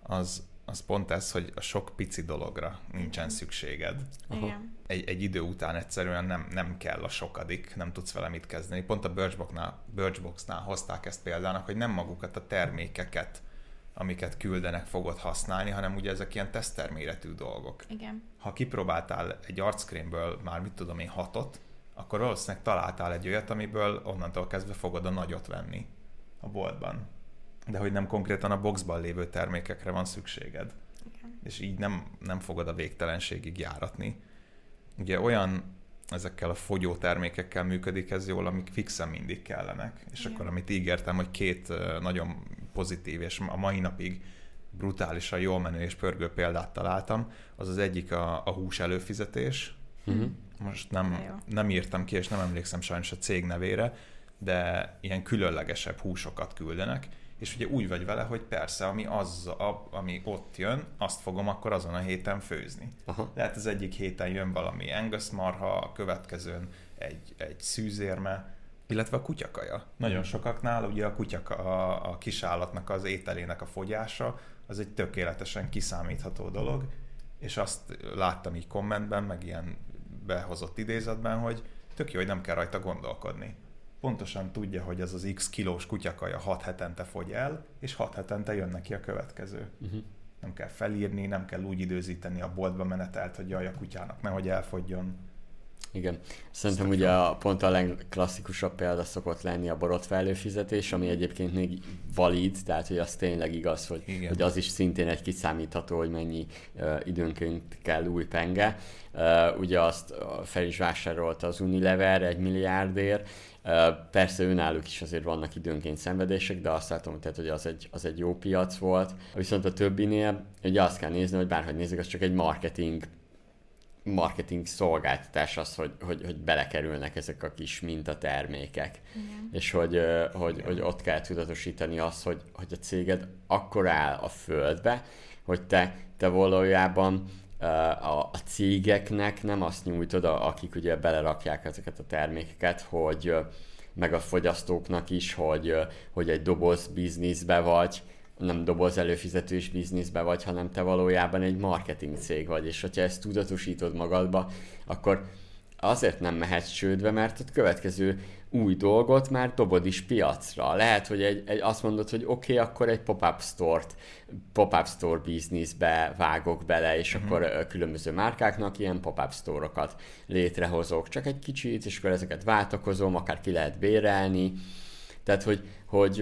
az, az pont ez, hogy a sok pici dologra nincsen szükséged. Igen. Egy, egy idő után egyszerűen nem, nem kell a sokadik, nem tudsz vele mit kezdeni. Pont a Birchboxnál, Birchboxnál hozták ezt példának, hogy nem magukat a termékeket, amiket küldenek, fogod használni, hanem ugye ezek ilyen teszterméretű dolgok. Igen. Ha kipróbáltál egy arckrémből már mit tudom én hatot, akkor valószínűleg találtál egy olyat, amiből onnantól kezdve fogod a nagyot venni a boltban. De hogy nem konkrétan a boxban lévő termékekre van szükséged. Igen. És így nem, nem fogod a végtelenségig járatni. Ugye olyan ezekkel a fogyó termékekkel működik ez jól, amik fixen mindig kellenek. És Igen. akkor amit ígértem, hogy két nagyon pozitív, és a mai napig brutálisan jól menő és pörgő példát találtam, az az egyik a, a hús előfizetés. Uh-huh. Most nem, nem írtam ki, és nem emlékszem sajnos a cég nevére, de ilyen különlegesebb húsokat küldenek, és ugye úgy vagy vele, hogy persze, ami, az, a, ami ott jön, azt fogom akkor azon a héten főzni. Aha. Lehet az egyik héten jön valami Angus marha, a következőn egy, egy szűzérme, illetve a kutyakaja. Nagyon sokaknál ugye a kutyaka, a, a kisállatnak az ételének a fogyása, az egy tökéletesen kiszámítható dolog, és azt láttam így kommentben, meg ilyen behozott idézetben, hogy tök jó, hogy nem kell rajta gondolkodni. Pontosan tudja, hogy ez az x kilós kutyakaja 6 hetente fogy el, és 6 hetente jön neki a következő. Uh-huh. Nem kell felírni, nem kell úgy időzíteni a boltba menetelt, hogy jaj, a kutyának nehogy elfogjon. Igen. Szerintem ugye a, pont a legklasszikusabb példa szokott lenni a borotva előfizetés, ami egyébként még valid, tehát hogy az tényleg igaz, hogy, hogy az is szintén egy kiszámítható, hogy mennyi uh, időnként kell új penge. Uh, ugye azt fel is vásárolta az Unilever egy milliárdért, persze önállók is azért vannak időnként szenvedések, de azt látom, tehát, hogy az egy, az egy jó piac volt. Viszont a többinél ugye azt kell nézni, hogy bárhogy nézzük, az csak egy marketing marketing szolgáltatás az, hogy, hogy, hogy belekerülnek ezek a kis mintatermékek. Igen. És hogy, hogy, hogy ott kell tudatosítani azt, hogy, hogy a céged akkor áll a földbe, hogy te, te valójában a, a cégeknek nem azt nyújtod, akik ugye belerakják ezeket a termékeket, hogy meg a fogyasztóknak is, hogy, hogy egy doboz bizniszbe vagy, nem doboz előfizetős bizniszbe vagy, hanem te valójában egy marketing cég vagy, és hogyha ezt tudatosítod magadba, akkor azért nem mehetsz csődbe, mert a következő új dolgot már dobod is piacra. Lehet, hogy egy, egy azt mondod, hogy oké, okay, akkor egy pop-up store-t, pop-up store bizniszbe vágok bele, és uh-huh. akkor különböző márkáknak ilyen pop-up store-okat létrehozok. Csak egy kicsit, és akkor ezeket váltakozom, akár ki lehet bérelni, tehát, hogy, hogy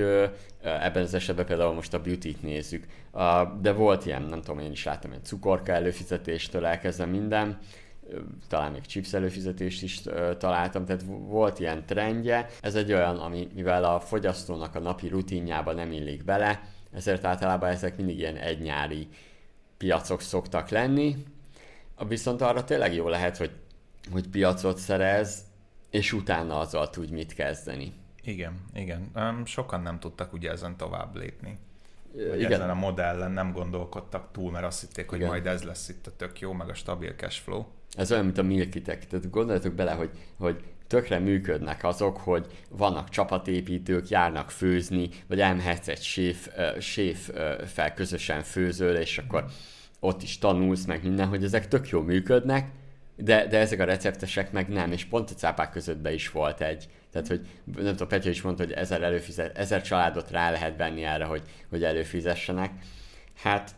ebben az esetben például most a beauty-t nézzük, de volt ilyen, nem tudom, én is láttam, egy cukorka előfizetéstől elkezdve minden, talán még chips előfizetést is találtam, tehát volt ilyen trendje. Ez egy olyan, ami mivel a fogyasztónak a napi rutinjába nem illik bele, ezért általában ezek mindig ilyen egynyári piacok szoktak lenni. Viszont arra tényleg jó lehet, hogy, hogy piacot szerez, és utána azzal tudj mit kezdeni. Igen, igen. Sokan nem tudtak ugye ezen tovább lépni. Vagy igen. ezen a modellen nem gondolkodtak túl, mert azt hitték, hogy igen. majd ez lesz itt a tök jó, meg a stabil cash flow. Ez olyan, mint a milkitek. Tehát gondoljatok bele, hogy, hogy tökre működnek azok, hogy vannak csapatépítők, járnak főzni, vagy elmehetsz egy séf, séf fel közösen főzöl, és akkor ott is tanulsz, meg minden, hogy ezek tök jó működnek, de, de ezek a receptesek meg nem, és pont a cápák között be is volt egy, tehát, hogy nem tudom, Petya is mondta, hogy ezer, előfizet, ezer családot rá lehet venni erre, hogy, hogy előfizessenek. Hát,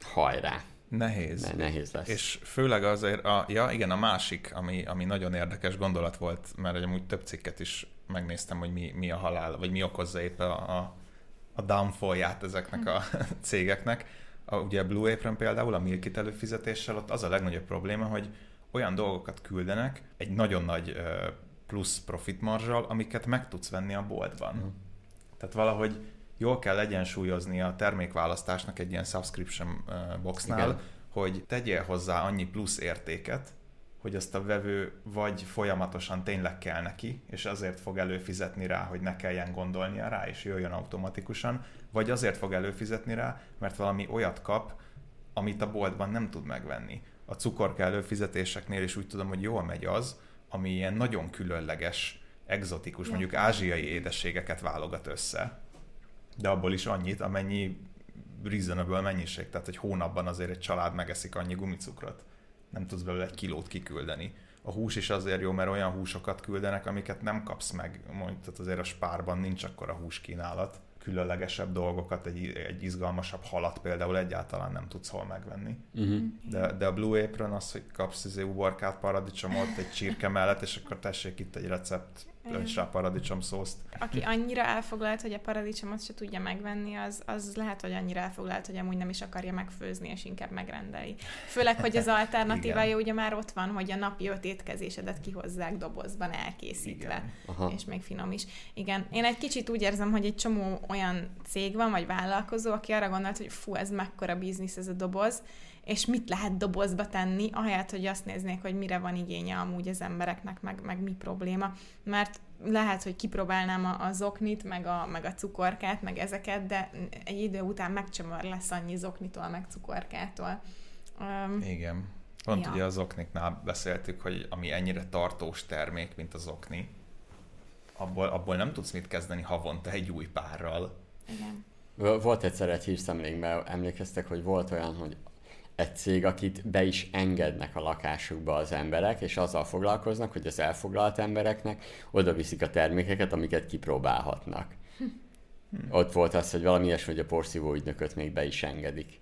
hajrá! Nehéz. Ne, nehéz lesz. És főleg azért, a, ja igen, a másik, ami, ami nagyon érdekes gondolat volt, mert amúgy több cikket is megnéztem, hogy mi, mi a halál, vagy mi okozza épp a, a, a downfallját ezeknek a cégeknek. A, ugye a Blue Apron például, a Milkit előfizetéssel, ott az a legnagyobb probléma, hogy olyan dolgokat küldenek egy nagyon nagy plusz profit marzsal, amiket meg tudsz venni a boltban. Mm. Tehát valahogy jól kell egyensúlyozni a termékválasztásnak egy ilyen subscription boxnál, Igen. hogy tegyél hozzá annyi plusz értéket, hogy azt a vevő vagy folyamatosan tényleg kell neki, és azért fog előfizetni rá, hogy ne kelljen gondolnia rá, és jöjjön automatikusan, vagy azért fog előfizetni rá, mert valami olyat kap, amit a boltban nem tud megvenni. A cukorka előfizetéseknél is úgy tudom, hogy jól megy az, ami ilyen nagyon különleges, exotikus, ja. mondjuk ázsiai édességeket válogat össze, de abból is annyit, amennyi reasonable mennyiség, tehát egy hónapban azért egy család megeszik annyi gumicukrot. Nem tudsz belőle egy kilót kiküldeni. A hús is azért jó, mert olyan húsokat küldenek, amiket nem kapsz meg. Mondjuk azért a spárban nincs akkor a húskínálat különlegesebb dolgokat, egy, egy izgalmasabb halat például egyáltalán nem tudsz hol megvenni. Uh-huh. De, de a Blue Apron az, hogy kapsz izé uborkát, paradicsomot, egy csirke mellett, és akkor tessék itt egy recept önts rá paradicsom szószt. Aki annyira elfoglalt, hogy a paradicsomot se tudja megvenni, az, az lehet, hogy annyira elfoglalt, hogy amúgy nem is akarja megfőzni, és inkább megrendeli. Főleg, hogy az alternatívája ugye már ott van, hogy a napi öt étkezésedet kihozzák dobozban elkészítve, és még finom is. Igen, én egy kicsit úgy érzem, hogy egy csomó olyan cég van, vagy vállalkozó, aki arra gondolt, hogy fú, ez mekkora biznisz ez a doboz, és mit lehet dobozba tenni, ahelyett, hogy azt néznék, hogy mire van igénye amúgy az embereknek, meg, meg mi probléma. Mert lehet, hogy kipróbálnám a, a zoknit, meg a, meg a cukorkát, meg ezeket, de egy idő után megcsömör lesz annyi zoknitól, meg cukorkától. Um, Igen. Pont Ja. ugye az okniknál beszéltük, hogy ami ennyire tartós termék, mint az okni, abból, abból nem tudsz mit kezdeni havonta egy új párral. igen. Vo- Volt egyszer egy hírszemlénkben, emlékeztek, hogy volt olyan, hogy egy cég, akit be is engednek a lakásukba az emberek, és azzal foglalkoznak, hogy az elfoglalt embereknek oda viszik a termékeket, amiket kipróbálhatnak. Ott volt az, hogy valami ilyesmi, hogy a porszívó ügynököt még be is engedik.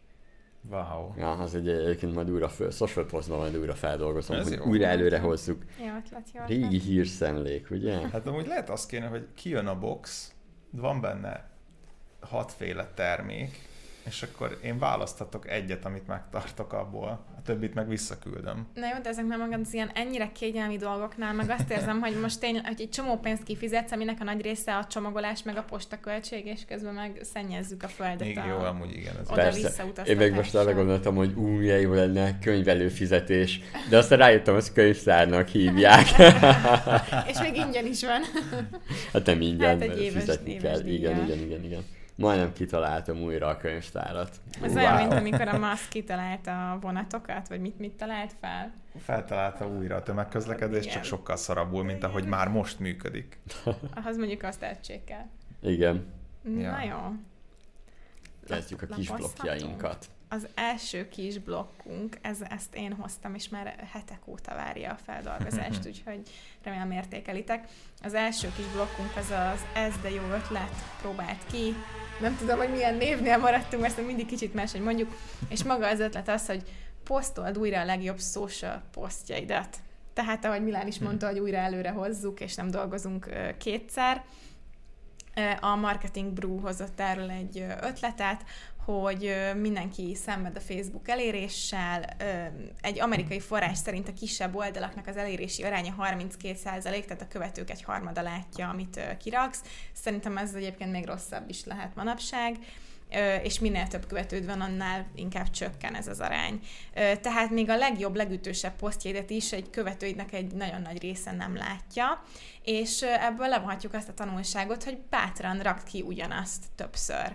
Wow. Ja, az egy egyébként majd újra föl, social postban majd újra feldolgozom, Ez hogy jó. újra előre hozzuk. Jó ötlet, jó. Régi hírszemlék, ugye? Hát amúgy lehet azt kéne, hogy kijön a box, van benne hatféle termék, és akkor én választhatok egyet, amit megtartok abból, a többit meg visszaküldöm. Na jó, de ezek nem magad az ilyen ennyire kényelmi dolgoknál, meg azt érzem, hogy most tényleg, hogy egy csomó pénzt kifizetsz, aminek a nagy része a csomagolás, meg a postaköltség, és közben meg szennyezzük a földet. Még a... jó, amúgy igen. Ez Persze. Én meg most arra gondoltam, hogy ú, milyen jó lenne könyvelő fizetés, de aztán rájöttem, hogy könyvtárnak hívják. És még ingyen is van. Hát nem ingyen, Hát egy éves- fizetni éves kell. díjjal. Igen, igen, igen, igen. Majdnem kitaláltam újra a könyvtárat. Ez Wow. olyan, mint amikor a Musk kitalálta a vonatokat, vagy mit, mit talált fel. Feltalálta újra a tömegközlekedést, Igen. csak sokkal szarabbul, mint ahogy már most működik. Ahhoz mondjuk azt tehetsék kell. Igen, Na Ja. jó. kezdjük a kis blokkjainkat. Az első kis blokkunk, ez, ezt én hoztam, és már hetek óta várja a feldolgozást, úgyhogy remélem értékelitek. Az első kis blokkunk az az Ez de jó ötlet, próbált ki. Nem tudom, hogy milyen névnél maradtunk, mert mindig kicsit máshogy mondjuk. És maga az ötlet az, hogy posztold újra a legjobb social posztjaidat. Tehát, ahogy Milán is mondta, hogy újra előre hozzuk, és nem dolgozunk kétszer. A Marketing Brew hozott erről egy ötletet, hogy mindenki szenved a Facebook eléréssel. Egy amerikai forrás szerint a kisebb oldalaknak az elérési aránya 32%, tehát a követők egy harmada látja, amit kiraksz. Szerintem ez egyébként még rosszabb is lehet manapság. És minél több követőd van, annál inkább csökken ez az arány. Tehát még a legjobb, legütősebb posztjaidat is egy követőidnek egy nagyon nagy része nem látja, és ebből levonhatjuk azt a tanulságot, hogy bátran rakd ki ugyanazt többször.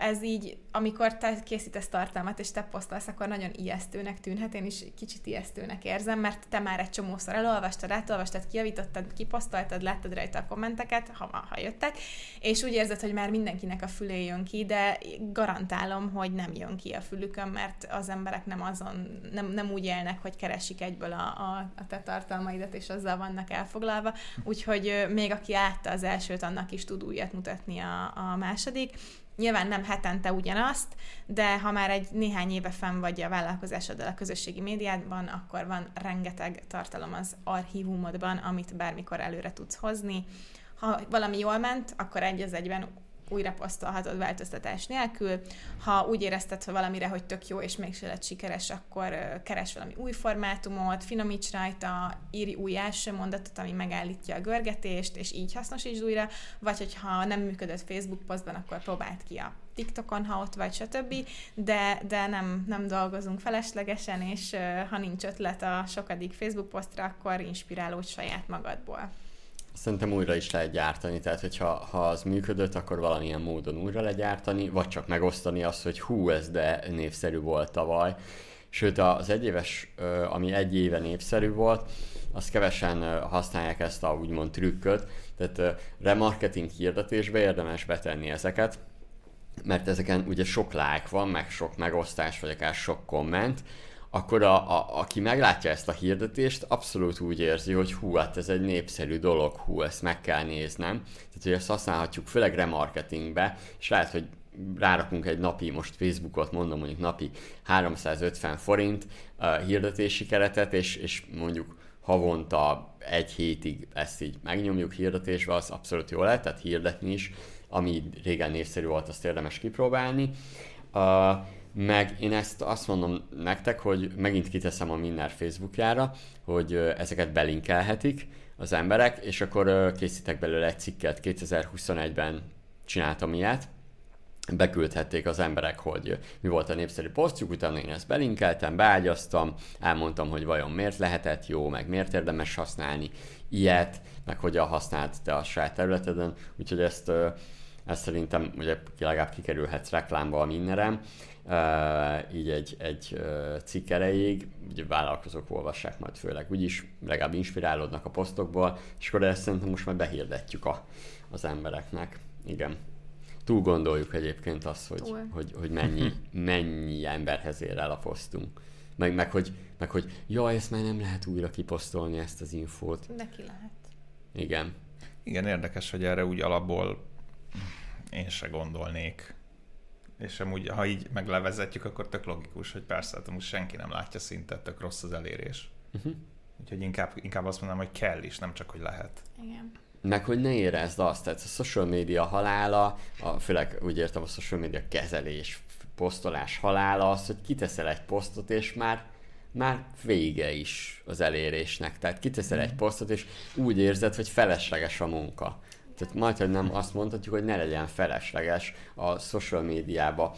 Ez így, amikor te készítesz tartalmat, és te posztolsz, akkor nagyon ijesztőnek tűnhet, én is kicsit ijesztőnek érzem, mert te már egy csomószor elolvastad, átolvastad, kijavítottad, kiposztoltad, láttad rajta a kommenteket, ha, ha jöttek, és úgy érzed, hogy már mindenkinek a fülé jön ki, de garantálom, hogy nem jön ki a fülükön, mert az emberek nem azon, nem, nem úgy élnek, hogy keresik egyből a, a, a te tartalmaidat, és azzal vannak elfoglalva. Úgyhogy még aki látta az elsőt, annak is tud újat mutatni a, a második. Nyilván nem hetente ugyanazt, de ha már egy néhány éve fenn vagy a vállalkozásoddal a közösségi médiádban, akkor van rengeteg tartalom az archívumodban, amit bármikor előre tudsz hozni. Ha valami jól ment, akkor egy az egyben újra posztolhatod változtatás nélkül. Ha úgy érezted valamire, hogy tök jó, és mégse lett sikeres, akkor keres valami új formátumot, finomíts rajta, írj új első mondatot, ami megállítja a görgetést, és így hasznosítsd újra, vagy hogyha nem működött Facebook posztban, akkor próbáld ki a TikTokon, ha ott vagy, stb. De, de nem, nem dolgozunk feleslegesen, és ha nincs ötlet a sokadik Facebook posztra, akkor inspirálódj saját magadból. Szerintem újra is lehet gyártani, tehát hogyha ha az működött, akkor valamilyen módon újra legyártani, vagy csak megosztani azt, hogy hú, ez de népszerű volt tavaly. Sőt, az egyéves, ami egy éve népszerű volt, azt kevesen használják ezt a úgymond trükköt, tehát remarketing hirdetésbe érdemes betenni ezeket, mert ezeken ugye sok like van, meg sok megosztás, vagy akár sok komment, akkor a, a, aki meglátja ezt a hirdetést, abszolút úgy érzi, hogy hú, hát ez egy népszerű dolog, hú, ezt meg kell néznem. Tehát, hogy ezt használhatjuk főleg remarketingbe, és lehet, hogy rárakunk egy napi, most Facebookot mondom, mondjuk napi 350 forint uh, hirdetési keretet, és, és mondjuk havonta egy hétig ezt így megnyomjuk hirdetésbe, az abszolút jó lehet, tehát hirdetni is, ami régen népszerű volt, azt érdemes kipróbálni. Uh, meg én ezt azt mondom nektek, hogy megint kiteszem a Minner Facebookjára, hogy ezeket belinkelhetik az emberek, és akkor készítek belőle egy cikket. 2021-ben csináltam ilyet, beküldhették az emberek, hogy mi volt a népszerű posztjuk, utána én ezt belinkeltem, beágyaztam, elmondtam, hogy vajon miért lehetett jó, meg miért érdemes használni ilyet, meg hogyan használt te a saját területeden, úgyhogy ezt, ezt szerintem ugye legalább kikerülhetsz reklámba a mindenem, így egy, egy cikk erejéig, ugye vállalkozók olvassák majd főleg, úgyis legalább inspirálódnak a posztokból, és akkor ezt szerintem most már behirdetjük a, az embereknek. Igen túl gondoljuk egyébként azt, hogy, hogy, hogy mennyi, mennyi emberhez ér el a posztunk. Meg, meg, hogy, meg hogy jaj, ezt már nem lehet újra kiposztolni ezt az infót. De ki lehet. Igen. Igen, érdekes, hogy erre úgy alapból én se gondolnék. És amúgy, ha így meglevezetjük, akkor tök logikus, hogy persze, hát most senki nem látja szinte, tök rossz az elérés. Uh-huh. Úgyhogy inkább, inkább azt mondanám, hogy kell is, nem csak, hogy lehet. Igen meg hogy ne érezd azt, tehát a social media halála, a, főleg úgy értem a social media kezelés, posztolás halála az, hogy kiteszel egy posztot, és már már vége is az elérésnek. Tehát kiteszel egy posztot, és úgy érzed, hogy felesleges a munka. Tehát majd, nem azt mondhatjuk, hogy ne legyen felesleges a social médiába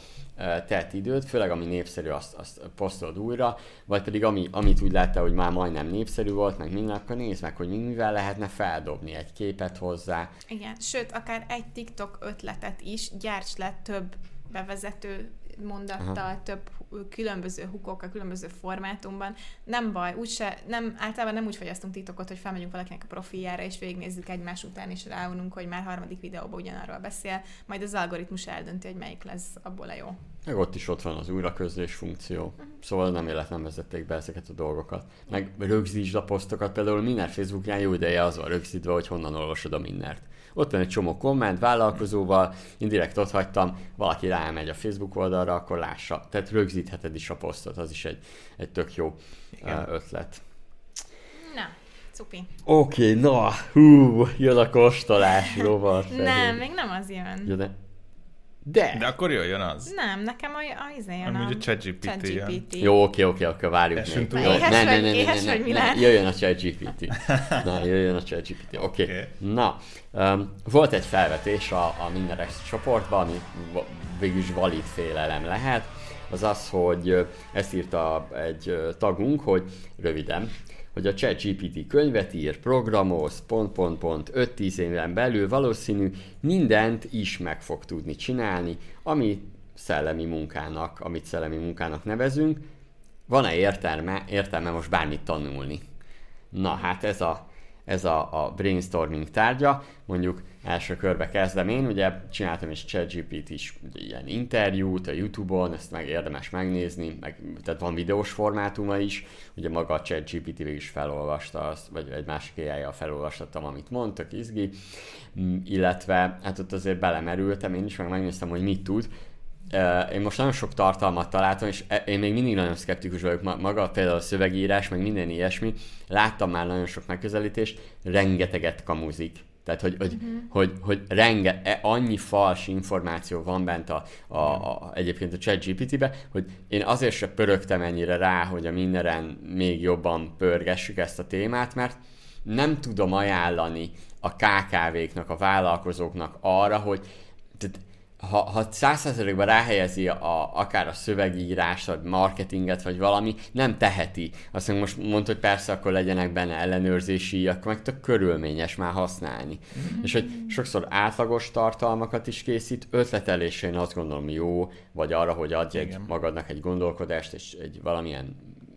telt időt, főleg ami népszerű, azt, azt posztolod újra, vagy pedig ami, amit úgy látta, hogy már majdnem népszerű volt, meg minden, akkor nézd meg, hogy mivel lehetne feldobni egy képet hozzá. Igen, sőt, akár egy TikTok ötletet is gyárts le több bevezető mondattal, Aha. több különböző hukokkal, különböző formátumban. Nem baj, úgyse, nem, általában nem úgy fogyasztunk TikTokot, hogy felmegyünk valakinek a profiljára, és végignézzük egymás után, és ráununk, hogy már harmadik videóban ugyanarról beszél, majd az algoritmus eldönti, hogy melyik lesz abból a jó. Meg ott is ott van az újraközlés funkció. Uh-huh. Szóval nem életlen vezették be ezeket a dolgokat. Meg rögzítsd a posztokat, például minden Facebookján jó ideje az van rögzítve, hogy honnan olvasod a mindent. Ott van egy csomó komment vállalkozóval, én direkt ott hagytam, valaki rámegy a Facebook oldalra, akkor lássa. Tehát rögzítheted is a posztot, az is egy, egy tök jó Igen. ötlet. Na, cupi. Oké, okay, na, hú, jön a kóstolás, rovar. nem, még nem az jön. Ja, de de. De akkor jöjjön az. Nem, nekem a, a izé jön Amúgy a ChatGPT ChatGPT. Jó, oké, oké, akkor várjuk még. Jó, ne, ne, ne, ne, ne, ne, ne, jöjjön a ChatGPT. Na, jöjjön a ChatGPT. Oké. Okay. okay. Na, um, volt egy felvetés a, a Mindenex csoportban, ami végül is valid félelem lehet, az az, hogy ezt írta egy tagunk, hogy röviden, hogy a ChatGPT könyvet ír, programoz, pont, pont, pont, 5-10 éven belül valószínű mindent is meg fog tudni csinálni, ami szellemi munkának, amit szellemi munkának nevezünk. Van-e értelme, értelme most bármit tanulni? Na hát ez a ez a, a brainstorming tárgya. Mondjuk első körbe kezdem én, ugye csináltam is ChatGPT is ilyen interjút a Youtube-on, ezt meg érdemes megnézni, meg, tehát van videós formátuma is, ugye maga a ChatGPT is felolvasta, azt, vagy egy másik ai felolvastattam, amit mondtak, izgi, mm, illetve hát ott azért belemerültem, én is meg megnéztem, hogy mit tud, én most nagyon sok tartalmat találtam, és e, én még mindig nagyon szkeptikus vagyok, maga például a szövegírás, meg minden ilyesmi. Láttam már nagyon sok megközelítést, rengeteget kamuzik. Tehát, hogy, hogy, uh-huh. hogy, hogy renge, e, annyi fals információ van bent a, a, a, egyébként a chat GPT-be, hogy én azért se pörögtem ennyire rá, hogy a mindenen még jobban pörgessük ezt a témát, mert nem tudom ajánlani a KKV-knak, a vállalkozóknak arra, hogy tehát ha, ha százszerzelékben ráhelyezi a, akár a szövegírás, vagy marketinget, vagy valami, nem teheti. Azt most mondta, hogy persze akkor legyenek benne ellenőrzési, akkor meg tök körülményes már használni. Mm-hmm. És hogy sokszor átlagos tartalmakat is készít, ötletelésén azt gondolom jó, vagy arra, hogy adj egy, magadnak egy gondolkodást, és egy valamilyen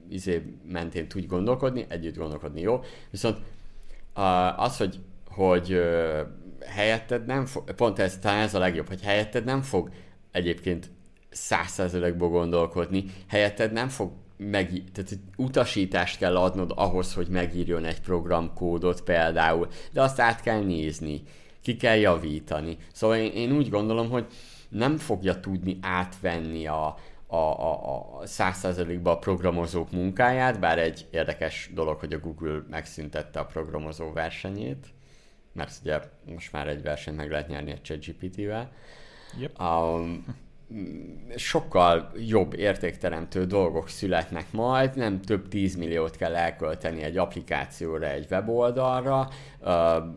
izé mentén tudj gondolkodni, együtt gondolkodni jó. Viszont az, hogy, hogy helyetted nem fog, pont ez, talán ez a legjobb, hogy helyetted nem fog egyébként százszerzelékből gondolkodni, helyetted nem fog meg, tehát utasítást kell adnod ahhoz, hogy megírjon egy programkódot például, de azt át kell nézni, ki kell javítani. Szóval én, én úgy gondolom, hogy nem fogja tudni átvenni a, a, a, a 100%-ba a programozók munkáját, bár egy érdekes dolog, hogy a Google megszüntette a programozó versenyét, mert ugye most már egy versenyt meg lehet nyerni a ChatGPT-vel. Yep. Um, sokkal jobb értékteremtő dolgok születnek majd, nem több 10 milliót kell elkölteni egy applikációra, egy weboldalra, uh,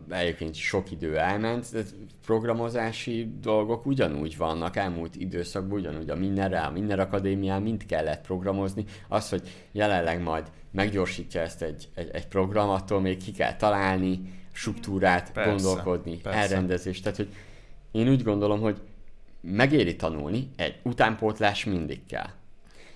egyébként sok idő elment, de programozási dolgok ugyanúgy vannak, elmúlt időszakban ugyanúgy a Mindenre, a Minden Akadémián mind kellett programozni, az, hogy jelenleg majd meggyorsítja ezt egy, egy, egy program, attól még ki kell találni, struktúrát, persze, gondolkodni, persze. elrendezést, tehát hogy én úgy gondolom, hogy megéri tanulni, egy utánpótlás mindig kell.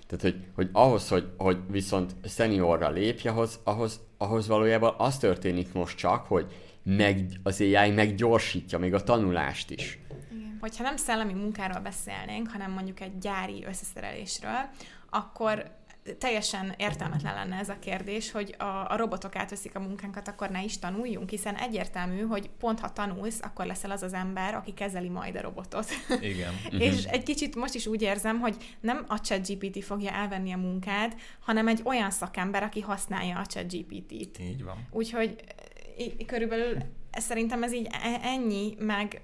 Tehát, hogy, hogy ahhoz, hogy, hogy viszont szeniorra lépj, ahhoz, ahhoz, ahhoz valójában az történik most csak, hogy meg, az AI meggyorsítja még a tanulást is. Igen. Hogyha nem szellemi munkáról beszélnénk, hanem mondjuk egy gyári összeszerelésről, akkor teljesen értelmetlen lenne ez a kérdés, hogy a, a robotok átveszik a munkánkat, akkor ne is tanuljunk, hiszen egyértelmű, hogy pont ha tanulsz, akkor leszel az az ember, aki kezeli majd a robotot. Igen. és egy kicsit most is úgy érzem, hogy nem a ChatGPT fogja elvenni a munkád, hanem egy olyan szakember, aki használja a ChatGPT-t. Így van. Úgyhogy körülbelül szerintem ez így e, ennyi, meg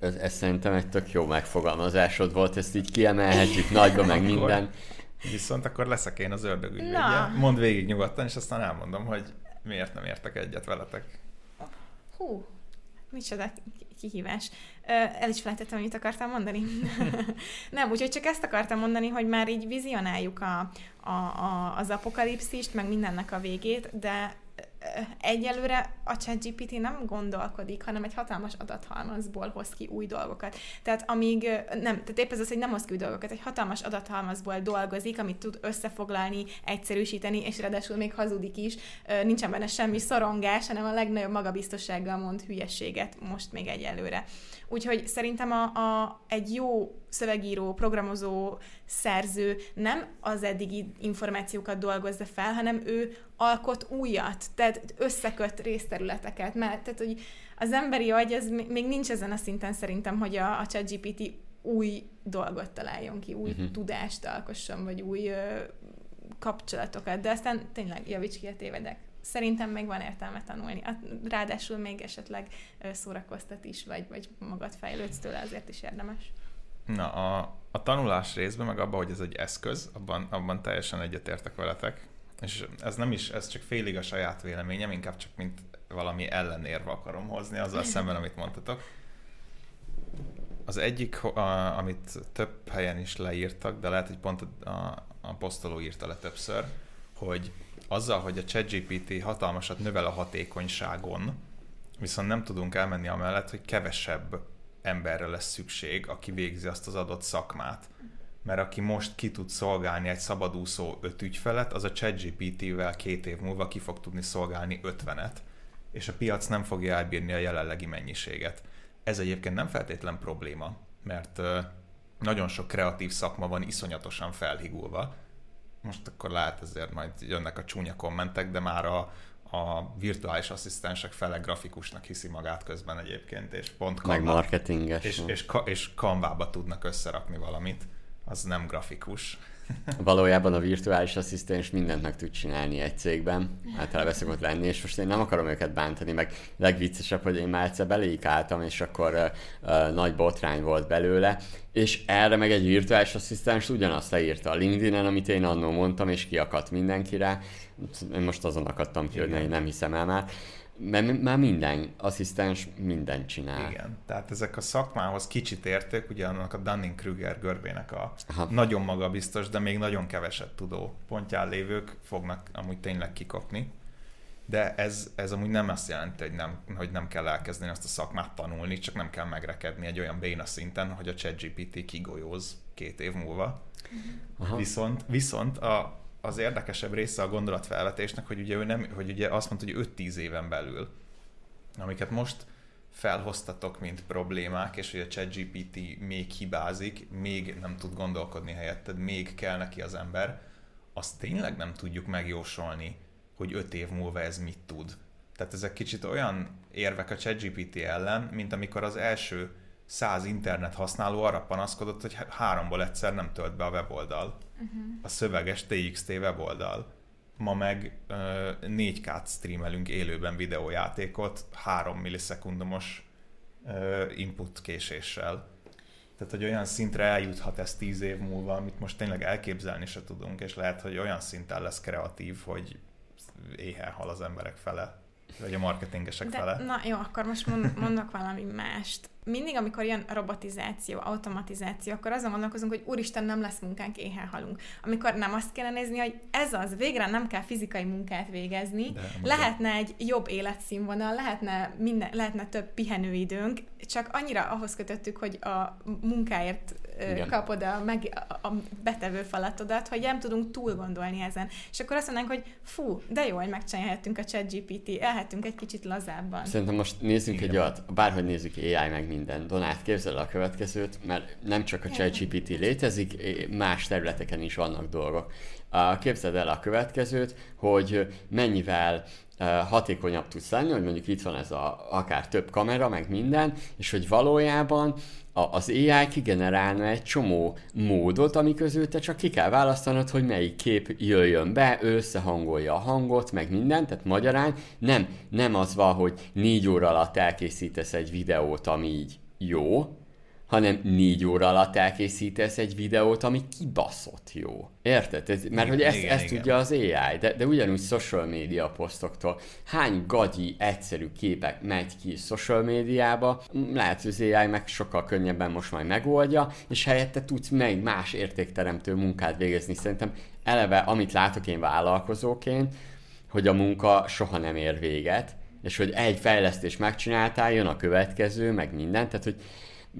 ez, ez szerintem egy tök jó megfogalmazásod volt, ezt így kiemelhetjük nagyba, meg minden. Viszont akkor leszek én az ördög ügyvédje. Mondd végig nyugodtan, és aztán elmondom, hogy miért nem értek egyet veletek. Hú, micsoda kihívás. El is felejtettem, amit akartam mondani. nem, úgyhogy csak ezt akartam mondani, hogy már így vizionáljuk a, a, a, az apokalipszist, meg mindennek a végét, de egyelőre a ChatGPT nem gondolkodik, hanem egy hatalmas adathalmazból hoz ki új dolgokat. Tehát amíg, nem, tehát épp ez az, hogy nem hoz ki új dolgokat, egy hatalmas adathalmazból dolgozik, amit tud összefoglalni, egyszerűsíteni, és ráadásul még hazudik is. Nincsen benne semmi szorongás, hanem a legnagyobb magabiztossággal mond hülyeséget most még egyelőre. Úgyhogy szerintem a, a, egy jó szövegíró, programozó, szerző nem az eddigi információkat dolgozza fel, hanem ő alkot újat, tehát összeköt részterületeket, mert tehát, hogy az emberi agy az még nincs ezen a szinten szerintem, hogy a, a ChatGPT új dolgot találjon ki, új uh-huh. tudást alkosson, vagy új ö, kapcsolatokat, de aztán tényleg javíts ki a tévedek szerintem még van értelme tanulni. Ráadásul még esetleg szórakoztat is, vagy, vagy magad fejlődsz tőle, azért is érdemes. Na, a, a tanulás részben, meg abban, hogy ez egy eszköz, abban, abban teljesen egyetértek veletek. És ez nem is, ez csak félig a saját véleményem, inkább csak mint valami ellenérve akarom hozni azzal szemben, amit mondtatok. Az egyik, a, amit több helyen is leírtak, de lehet, hogy pont a, a posztoló írta le többször, hogy azzal, hogy a ChatGPT hatalmasat növel a hatékonyságon, viszont nem tudunk elmenni amellett, hogy kevesebb emberre lesz szükség, aki végzi azt az adott szakmát. Mert aki most ki tud szolgálni egy szabadúszó öt ügyfelet, az a ChatGPT-vel két év múlva ki fog tudni szolgálni ötvenet, és a piac nem fogja elbírni a jelenlegi mennyiséget. Ez egyébként nem feltétlen probléma, mert nagyon sok kreatív szakma van iszonyatosan felhigulva, most akkor lehet ezért majd jönnek a csúnya kommentek, de már a, a virtuális asszisztensek fele grafikusnak hiszi magát közben egyébként, és pont Canva, Meg marketinges. És, és, és Canva-ba tudnak összerakni valamit, az nem grafikus. Valójában a virtuális asszisztens mindent meg tud csinálni egy cégben, általában szokott lenni, és most én nem akarom őket bántani, meg legviccesebb, hogy én már egyszer beléjük álltam, és akkor uh, uh, nagy botrány volt belőle, és erre meg egy virtuális asszisztens ugyanazt leírta a LinkedIn-en, amit én annól mondtam, és kiakadt mindenkire. Én most azon akadtam ki, hogy nem hiszem el már. Mert már minden asszisztens mindent csinál. Igen, tehát ezek a szakmához kicsit érték, ugye annak a Dunning-Kruger görbének a Aha. nagyon magabiztos, de még nagyon keveset tudó pontján lévők fognak amúgy tényleg kikopni. De ez, ez amúgy nem azt jelenti, hogy nem, hogy nem kell elkezdeni azt a szakmát tanulni, csak nem kell megrekedni egy olyan béna szinten, hogy a ChatGPT kigolyóz két év múlva. Aha. Viszont, viszont a, az érdekesebb része a gondolatfelvetésnek, hogy ugye ő nem, hogy ugye azt mondta, hogy 5-10 éven belül, amiket most felhoztatok, mint problémák, és hogy a ChatGPT még hibázik, még nem tud gondolkodni helyetted, még kell neki az ember, azt tényleg nem tudjuk megjósolni, hogy 5 év múlva ez mit tud. Tehát ezek kicsit olyan érvek a ChatGPT ellen, mint amikor az első száz internet használó arra panaszkodott, hogy háromból egyszer nem tölt be a weboldal. Uh-huh. A szöveges TXT weboldal. Ma meg uh, 4K-t streamelünk élőben videójátékot 3 millisekundumos uh, input késéssel. Tehát, hogy olyan szintre eljuthat ez tíz év múlva, amit most tényleg elképzelni se tudunk, és lehet, hogy olyan szinten lesz kreatív, hogy éhen hal az emberek fele, vagy a marketingesek De, fele. Na jó, akkor most mondok valami mást mindig, amikor jön robotizáció, automatizáció, akkor azon gondolkozunk, hogy úristen, nem lesz munkánk, éhen halunk. Amikor nem azt kell nézni, hogy ez az, végre nem kell fizikai munkát végezni, De, lehetne egy jobb életszínvonal, lehetne, minden, lehetne több pihenőidőnk, csak annyira ahhoz kötöttük, hogy a munkáért Igen. kapod a, meg, a betevő falatodat, hogy nem tudunk túl gondolni ezen. És akkor azt mondanánk, hogy fú, de jó, hogy megcsinálhatunk a chat GPT, elhetünk egy kicsit lazábban. Szerintem most nézzünk Igen. egy olyat, bárhogy nézzük AI meg minden. Donát, képzel a következőt, mert nem csak a ChatGPT létezik, más területeken is vannak dolgok. Képzeld el a következőt, hogy mennyivel hatékonyabb tudsz lenni, hogy mondjuk itt van ez a akár több kamera, meg minden, és hogy valójában az AI kigenerálna egy csomó módot, ami közül te csak ki kell választanod, hogy melyik kép jöjjön be, összehangolja a hangot, meg mindent, tehát magyarán nem, nem az van, hogy négy óra alatt elkészítesz egy videót, ami így jó, hanem négy óra alatt elkészítesz egy videót, ami kibaszott jó. Érted? Ez, mert igen, hogy ezt, igen, ezt igen. tudja az AI, de, de ugyanúgy social media posztoktól. Hány gagyi, egyszerű képek megy ki social médiába, lehet, hogy az AI meg sokkal könnyebben most majd megoldja, és helyette tudsz meg más értékteremtő munkát végezni. Szerintem eleve, amit látok én vállalkozóként, hogy a munka soha nem ér véget, és hogy egy fejlesztés megcsináltál, jön a következő, meg minden, tehát hogy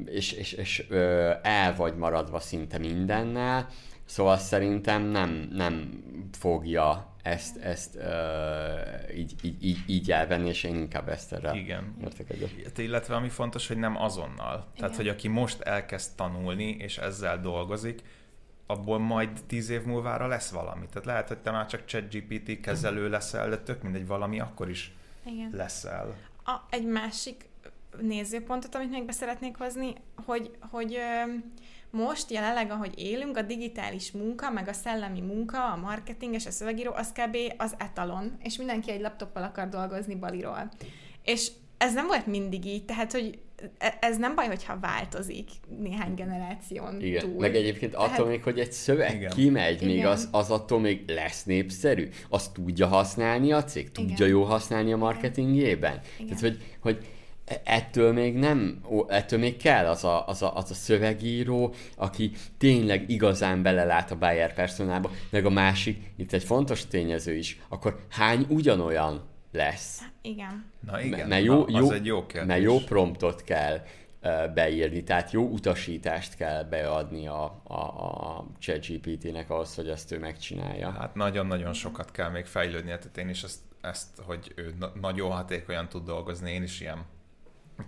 és, és, és ö, el vagy maradva szinte mindennel, szóval szerintem nem, nem fogja ezt, ezt uh, így, így, így, így elvenni, és én inkább ezt erre Igen. értek egyet. Illetve ami fontos, hogy nem azonnal. Igen. Tehát, hogy aki most elkezd tanulni, és ezzel dolgozik, abból majd tíz év múlvára lesz valami. Tehát lehet, hogy te már csak ChatGPT kezelő leszel, de tök mindegy, valami akkor is Igen. leszel. A, egy másik nézőpontot, amit még be szeretnék hozni, hogy, hogy most jelenleg, ahogy élünk, a digitális munka, meg a szellemi munka, a marketing és a szövegíró, az kb. az etalon, és mindenki egy laptoppal akar dolgozni baliról. És ez nem volt mindig így, tehát, hogy e, ez nem baj, hogyha változik néhány generáción Igen, túl. meg egyébként attól tehát... még, hogy egy szöveg Igen. kimegy, Igen. még az, az attól még lesz népszerű. Azt tudja használni a cég, tudja Igen. jó használni a marketingjében. Igen. Tehát, hogy, hogy ettől még nem, ettől még kell az a, az, a, az a szövegíró, aki tényleg igazán belelát a Bayer personába, meg a másik, itt egy fontos tényező is, akkor hány ugyanolyan lesz? Igen. Na igen, mert jó, Na, az jó, egy jó kérdés. Mert jó promptot kell uh, beírni, tehát jó utasítást kell beadni a, a, a ChatGPT-nek ahhoz, hogy ezt ő megcsinálja. Hát nagyon-nagyon sokat kell még fejlődni, tehát én is ezt, ezt hogy ő na- nagyon hatékonyan tud dolgozni, én is ilyen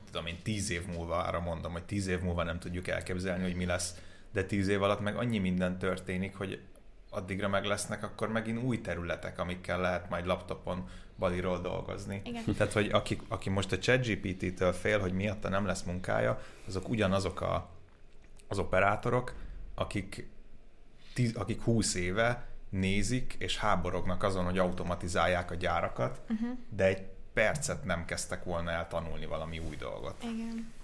tudom én, tíz év múlva, arra mondom, hogy tíz év múlva nem tudjuk elképzelni, hogy mi lesz, de tíz év alatt meg annyi minden történik, hogy addigra meg lesznek akkor megint új területek, amikkel lehet majd laptopon baliról dolgozni. Igen. Tehát, hogy aki, aki most a ChatGPT-től fél, hogy miatta nem lesz munkája, azok ugyanazok a, az operátorok, akik, tíz, akik 20 éve nézik és háborognak azon, hogy automatizálják a gyárakat, uh-huh. de egy percet nem kezdtek volna el tanulni valami új dolgot. Igen.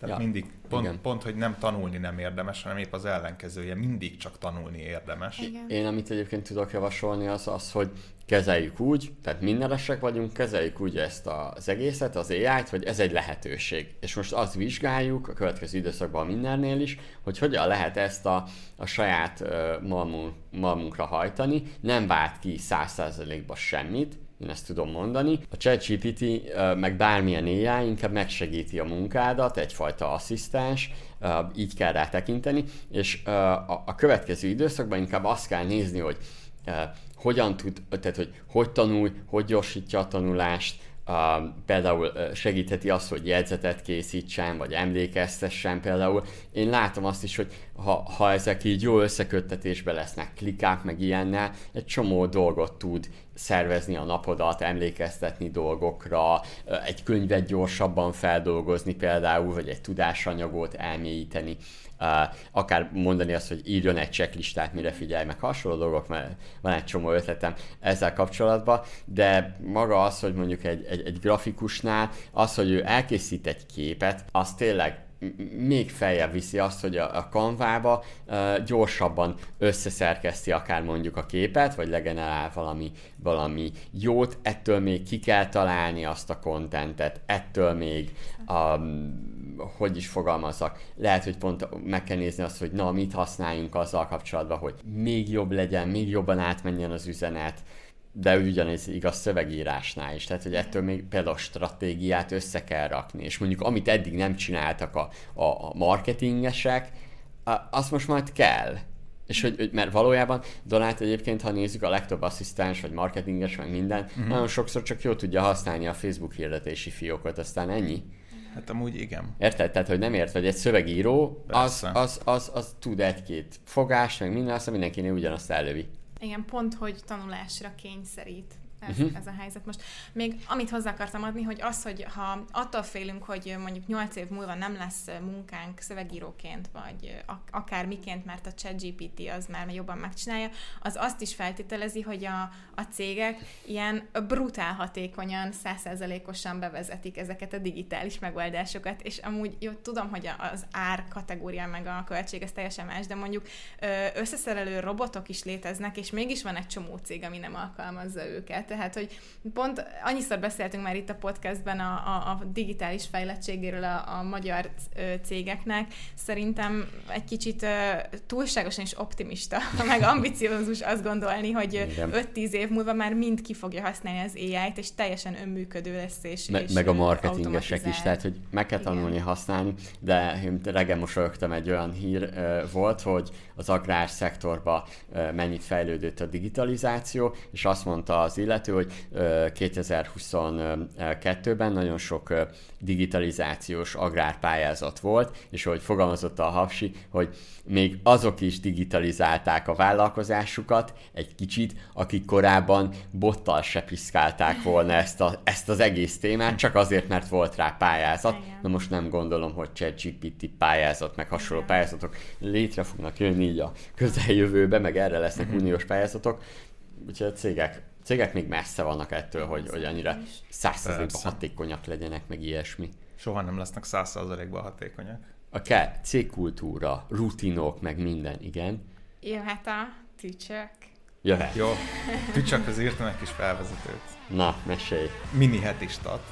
Tehát ja, mindig, pont, igen. pont, hogy nem tanulni nem érdemes, hanem épp az ellenkezője, mindig csak tanulni érdemes. Igen. Én amit egyébként tudok javasolni az az, hogy kezeljük úgy, tehát mindenesek vagyunk, kezeljük úgy ezt az egészet, az AI-t, hogy ez egy lehetőség. És most azt vizsgáljuk a következő időszakban mindennél is, hogy hogyan lehet ezt a, a saját uh, malmunk, malmunkra hajtani, nem vált ki száz százalékba semmit, én ezt tudom mondani. A ChatGPT meg bármilyen AI inkább megsegíti a munkádat, egyfajta asszisztens, így kell rá tekinteni, és a következő időszakban inkább azt kell nézni, hogy hogyan tud, tehát hogy hogy tanulj, hogy gyorsítja a tanulást, például segítheti azt, hogy jegyzetet készítsen, vagy emlékeztessen például. Én látom azt is, hogy ha, ha ezek így jó összeköttetésbe lesznek, klikák, meg ilyennel, egy csomó dolgot tud szervezni a napodat, emlékeztetni dolgokra, egy könyvet gyorsabban feldolgozni például, vagy egy tudásanyagot elmélyíteni akár mondani azt, hogy írjon egy checklistát, mire figyelj, meg hasonló dolgok, mert van egy csomó ötletem ezzel kapcsolatban, de maga az, hogy mondjuk egy, egy, egy grafikusnál, az, hogy ő elkészít egy képet, az tényleg még feljebb viszi azt, hogy a, a kanvába uh, gyorsabban összeszerkeszti akár mondjuk a képet, vagy legenerál valami, valami jót, ettől még ki kell találni azt a kontentet, ettől még um, hogy is fogalmazzak, lehet, hogy pont meg kell nézni azt, hogy na, mit használjunk azzal kapcsolatban, hogy még jobb legyen, még jobban átmenjen az üzenet, de ugyanez igaz szövegírásnál is, tehát hogy ettől még például a stratégiát össze kell rakni, és mondjuk amit eddig nem csináltak a, a, a marketingesek, azt most majd kell. És hogy, hogy mert valójában Donát egyébként, ha nézzük, a legtöbb asszisztens, vagy marketinges, meg minden, uh-huh. nagyon sokszor csak jól tudja használni a Facebook hirdetési fiókot, aztán ennyi. Hát amúgy igen. Érted? Tehát, hogy nem ért, hogy egy szövegíró, az, az, az, az, az, tud egy-két fogást, meg minden, aztán mindenkinél ugyanazt elővi. Igen, pont, hogy tanulásra kényszerít ez, uh-huh. ez a helyzet. Most még amit hozzá akartam adni, hogy az, hogy ha attól félünk, hogy mondjuk 8 év múlva nem lesz munkánk szövegíróként, vagy akár miként, mert a ChatGPT az már jobban megcsinálja, az azt is feltételezi, hogy a, a cégek ilyen brutál hatékonyan, százszerzelékosan bevezetik ezeket a digitális megoldásokat, és amúgy jó, tudom, hogy az ár kategória meg a költség ez teljesen más, de mondjuk összeszerelő robotok is léteznek, és mégis van egy csomó cég, ami nem alkalmazza őket tehát hogy pont annyiszor beszéltünk már itt a podcastben a, a, a digitális fejlettségéről a, a magyar cégeknek, szerintem egy kicsit túlságosan is optimista, meg ambiciózus azt gondolni, hogy 5-10 év múlva már mind ki fogja használni az AI-t, és teljesen önműködő lesz, és, Me- és meg a marketingesek is, tehát hogy meg kell tanulni Igen. használni, de én reggel mosolyogtam egy olyan hír volt, hogy az agrárszektorban mennyit fejlődött a digitalizáció, és azt mondta az illető, illető, hogy 2022-ben nagyon sok digitalizációs agrárpályázat volt, és ahogy fogalmazott a Hapsi, hogy még azok is digitalizálták a vállalkozásukat egy kicsit, akik korábban bottal se piszkálták volna ezt, a, ezt az egész témát, csak azért, mert volt rá pályázat. Igen. Na most nem gondolom, hogy ChatGPT pályázat, meg hasonló Igen. pályázatok létre fognak jönni így a közeljövőbe, meg erre lesznek uh-huh. uniós pályázatok. Úgyhogy a cégek cégek még messze vannak ettől, hogy, hogy annyira százszerzalékban hatékonyak legyenek, meg ilyesmi. Soha nem lesznek százszerzalékban hatékonyak. A kell cégkultúra, rutinok, meg minden, igen. Jöhet a tücsök. Jöhet. Jó, tücsökhöz írtam egy kis felvezetőt. Na, mesélj. Mini hetistat,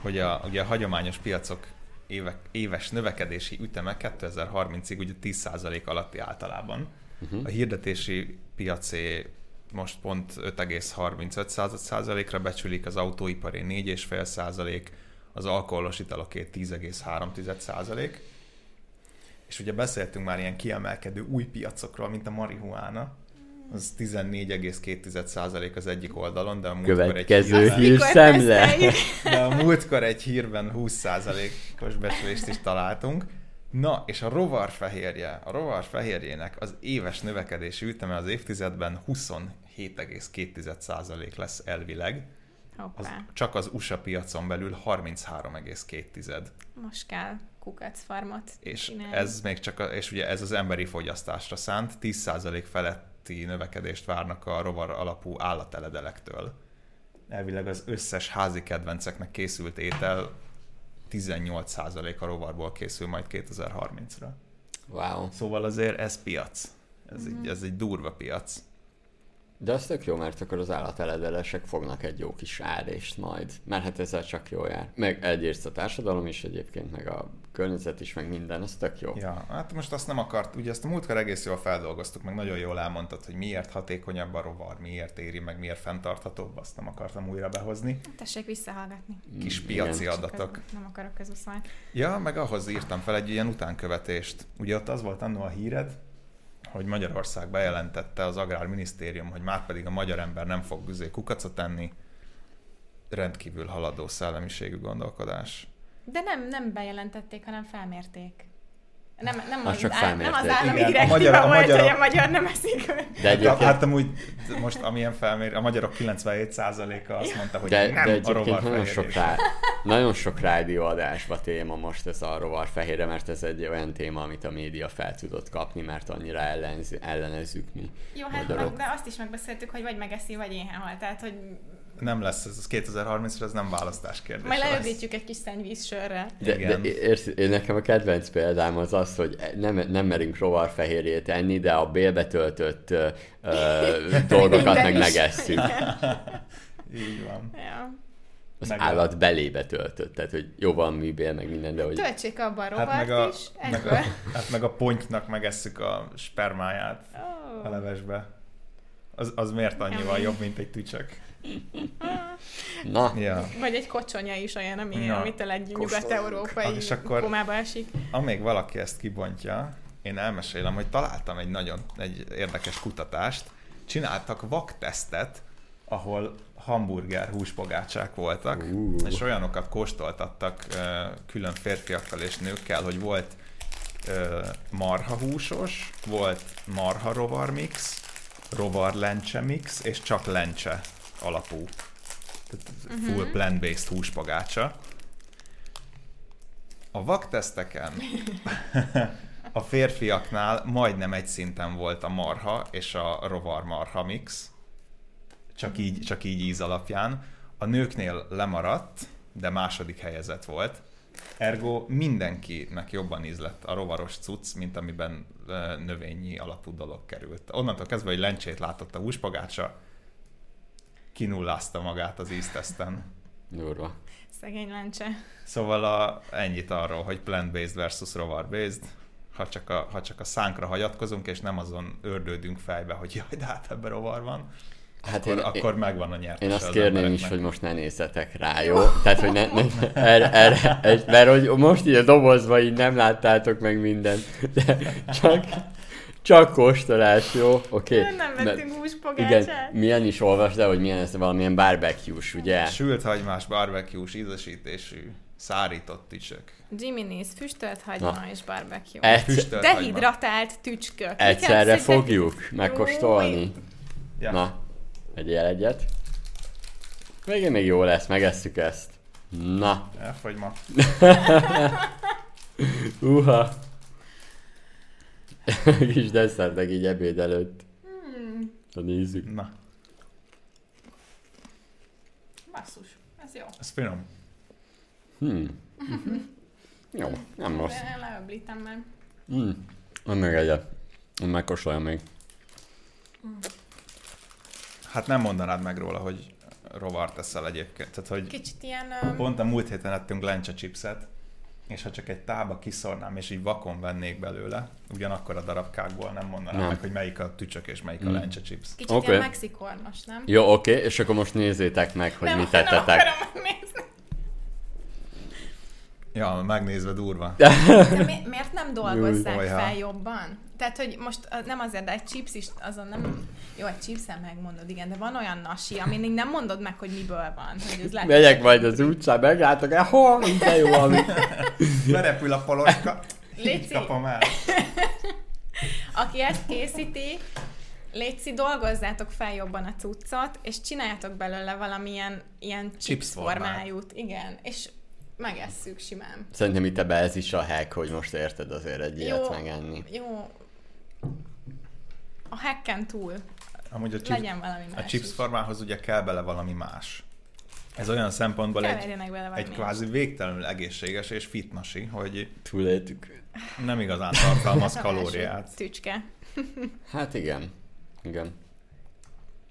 hogy a, ugye a hagyományos piacok évek, éves növekedési üteme 2030-ig ugye 10% alatti általában. Uh-huh. A hirdetési piacé most pont 5,35%-ra becsülik, az autóipari 4,5%, az alkoholos italokét 10,3%. És ugye beszéltünk már ilyen kiemelkedő új piacokról, mint a marihuána, az 14,2% az egyik oldalon, de a múltkor egy hír szemle. De a múltkor egy hírben 20%-os becslést is találtunk. Na, és a rovarfehérje, a rovarfehérjének az éves növekedési üteme az évtizedben 27,2% lesz elvileg. Hoppá. Az, csak az USA piacon belül 33,2. Most kell kukacfarmot És ez még csak, a, és ugye ez az emberi fogyasztásra szánt, 10% feletti növekedést várnak a rovar alapú állateledelektől. Elvileg az összes házi kedvenceknek készült étel 18% a rovarból készül majd 2030-ra. Wow. Szóval azért ez piac. Ez, mm-hmm. egy, ez egy durva piac. De az tök jó, mert akkor az állateledelesek fognak egy jó kis árést majd, mert hát ezzel csak jó jár. Meg egyrészt a társadalom is egyébként, meg a környezet is, meg minden, az tök jó. Ja, hát most azt nem akart, ugye ezt a múltkor egész jól feldolgoztuk, meg nagyon jól elmondtad, hogy miért hatékonyabb a rovar, miért éri, meg miért fenntarthatóbb, azt nem akartam újra behozni. Tessék visszahallgatni. Kis piaci Igen. adatok. nem akarok közösszalni. Ja, meg ahhoz írtam fel egy ilyen utánkövetést. Ugye ott az volt annó a híred, hogy Magyarország bejelentette az Agrárminisztérium, hogy már pedig a magyar ember nem fog büzé kukacot enni, rendkívül haladó szellemiségű gondolkodás. De nem, nem bejelentették, hanem felmérték. Nem, nem, Az az, csak áll, nem az állami Igen, a magyar- a volt, magyarok- hogy a magyar nem eszik. De Hát, egyébként, hát amúgy most amilyen felmér, a magyarok 97%-a azt mondta, hogy de, nem de a egyébként nagyon sok, rá, nagyon sok rádióadásba téma most ez a rovarfehérre, mert ez egy olyan téma, amit a média fel tudott kapni, mert annyira ellenz, ellenezzük mi. Jó, hát Magyarok. meg, de azt is megbeszéltük, hogy vagy megeszi, vagy éhen hal. Tehát, hogy Nem lesz, ez 2030-ra, ez nem választás kérdése majd lesz. leöblítjük egy kis szennyvíz sörre. De, de Igen. érsz, én nekem a kedvenc példám az az, hogy nem, nem merünk rovarfehérjét enni, de a bélbe töltött ö, ö, dolgokat meg megesszük. Így van. Ja. Az Meg a- állat belébe töltött, tehát hogy jó van műbél, meg minden, de hogy Töltsék abba a Hát rovart meg a, is, meg, a, hát meg a pontynak megesszük a spermáját Ó. a levesbe. Az, az miért annyival jobb, mint egy tücsök? na, Ja. Vagy egy kocsonya is olyan, ami, Ja. amitől egy nyugat-európai És akkor- komába esik. Amíg valaki ezt kibontja, én elmesélem, hogy találtam egy nagyon egy érdekes kutatást. Csináltak vaktesztet, ahol hamburger húspogácsák voltak, Ú. és olyanokat kóstoltattak külön férfiakkal és nőkkel, hogy volt marhahúsos, volt marha rovar mix, rovar lencse mix, és csak lencse alapú. Tehát full plant-based húspogácsa. A vakteszteken a férfiaknál majdnem egy szinten volt a marha és a rovar marha mix, csak így, csak így íz alapján. A nőknél lemaradt, de második helyezett volt. Ergo mindenkinek jobban ízlett a rovaros cucc, mint amiben növényi alapú dolog került. Onnantól kezdve, hogy lencsét látott a húspogácsa, kinullázta magát az ízteszten. durva. Szegény lencse. Szóval a, ennyit arról, hogy plant-based versus rovar-based, ha csak, a, ha csak a szánkra hagyatkozunk, és nem azon ördődünk fejbe, hogy jaj, de hát ebben rovar van, Hát akkor, én, akkor megvan a nyertes én azt az kérném is, hogy most ne nézzetek rá, jó? Tehát, hogy ne, ne erre, erre, egy- mert hogy most így a dobozba így nem láttátok meg mindent, de csak, csak kóstolás, jó? Oké. Nem Mert- vettünk Igen, húspogácsát. milyen is olvasd el, hogy milyen ez valamilyen barbecue-s, ugye? Sült hagymás, barbecue-s, ízesítésű, szárított tücsök. Jimmy's füstölt hagyma Na. és barbecue. Egyszer, Füstölt hagyma. Dehidratált tücskök. egyszerre Igen, fogjuk megkóstolni. Ja. Na, egyél egyet. Végén még jó lesz, megesszük ezt. Na, Elfogy ma. uha. Kis desszert meg így ebéd előtt. Hmm, Ha nézzük. Na, basszus, ez jó. ez finom. Hmm. Jó, nem rossz. Én leöblítem meg. Hmm. Van még egyet. Megkóstoljam még. Hát nem mondanád meg róla, hogy rovart eszel egyébként. Tehát, hogy Kicsit ilyen... öm, pont a múlt héten ettünk lencse chipset, és ha csak egy tába kiszornám, és így vakon vennék belőle, ugyanakkor a darabkákból nem mondanám Nem. meg, hogy melyik a tücsök és melyik a Hmm. lencse chips. Kicsit Oké. ilyen mexikornos, nem? Jó, oké, és akkor most nézzétek meg, hogy nem, mit Nem tettetek. akarom megnézni. Ja, megnézve durva. De mi, miért nem dolgozzák Júj, fel jobban? Tehát, hogy most nem azért, de egy chips is, azon nem... Jó, egy chipsen megmondod, igen, de van olyan nasi, amin így nem mondod meg, hogy miből van. Hogy ez lehet, Megyek majd az utcán, meglátok, eh, hol, de jó, ami. Berepül a paloska, így Léci. kapom el. Aki ezt készíti, Léci, dolgozzátok fel jobban a cuccot, és csináljátok belőle valamilyen ilyen chips formájút. Igen, és megesszük simán. Szerintem itt ebbe ez is a hack, hogy most érted azért egy ilyet Jó. megenni. Jó. A hacken túl Amúgy a chips, legyen valami a más chips is. formához ugye kell bele valami más. Ez olyan szempontból egy, bele egy kvázi végtelenül egészséges és fitnasi, hogy Túléltük. nem igazán tartalmaz kalóriát. Tücske. Hát igen. Igen.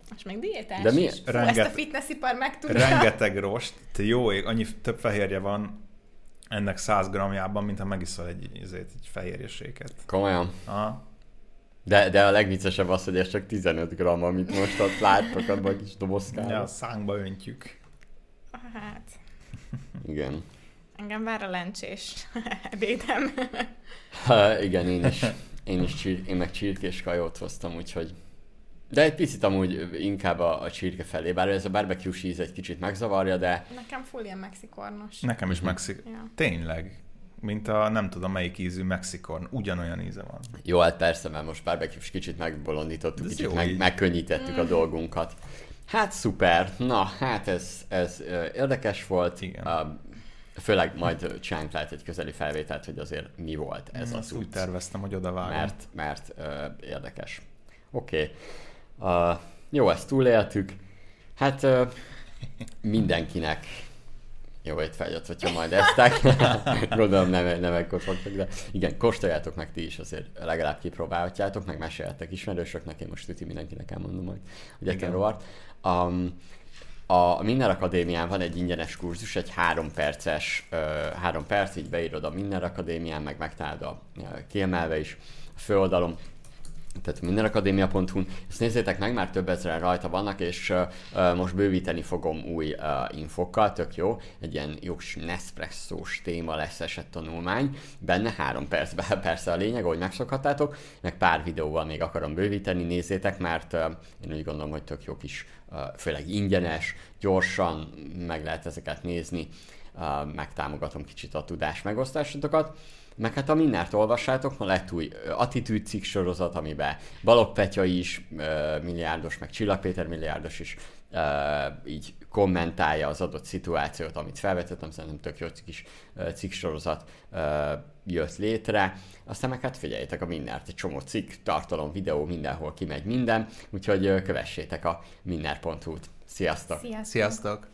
Most még diétás De mi- is. Fú, Renget- ezt a fitnessipar megtudta. Rengeteg rost, te jó ég, annyi több fehérje van ennek 100 grammjában, mint ha megiszol egy, ezért, egy fehérjeséket. Komolyan. Aha. De, de a legviccesebb az, hogy ez csak 15 gram, amit most ott láttok abban a kis dobozkában. Ja, a szánkba öntjük. Hát, Igen. engem vár a lencsés ebédem. Ha, igen, én is. Én is csír, én meg csirkés kajót hoztam, úgyhogy De egy picit amúgy inkább a, a csirke felé, bár ez a barbecue íz egy kicsit megzavarja, de... Nekem full ilyen mexikornos. Nekem is mexik... Ja. Tényleg. Mint a nem tudom melyik ízű mexikorn. Ugyanolyan íze van. Jó, hát persze, mert most barbecue kicsit megbolondítottuk, kicsit meg, megkönnyítettük mm. a dolgunkat. Hát szuper, na hát ez, ez érdekes volt. Igen. Uh, főleg majd csinálunk lehet egy közeli felvételt, hogy azért mi volt ez mm, az út. úgy terveztem, hogy oda vágom. Mert, mert uh, érdekes. Oké. Okay. Uh, jó, ezt túléltük. Hát uh, mindenkinek jó étvágyat, hogyha majd eztek. Gondolom nem, nem ekkor fogtok, de igen, kóstoljátok meg ti is, azért legalább kipróbálhatjátok, meg meséltek ismerősöknek, én most tüti mindenkinek elmondom majd, hogy ettem rovart. Um, a Minner Akadémián van egy ingyenes kurzus, egy három perces, uh, három perc, így beírod a Minner Akadémián, meg megtalálod a kiemelve is a főoldalon, tehát mindenakadémia.hu, ezt nézzétek meg, már több ezeren rajta vannak, és uh, most bővíteni fogom új uh, infokkal, tök jó, egy ilyen jó Nespresso-s téma lesz esett tanulmány, benne három percben persze a lényeg, ahogy megszokhattátok, meg pár videóval még akarom bővíteni, nézzétek, mert uh, én úgy gondolom, hogy tök jó kis, uh, főleg ingyenes, gyorsan meg lehet ezeket nézni, uh, megtámogatom kicsit a tudás megosztásotokat. Meg hát a mindent olvassátok, ma lett új attitűd cikk sorozat, amiben Balogh Petya is milliárdos, meg Csillag Péter milliárdos is így kommentálja az adott szituációt, amit felvetettem, szerintem tök jó kis cikk sorozat jött létre. Aztán meg hát figyeljétek a mindent, egy csomó cikk, tartalom, videó, mindenhol kimegy minden, úgyhogy kövessétek a mindert.hu-t. Sziasztok! Sziasztok! Sziasztok.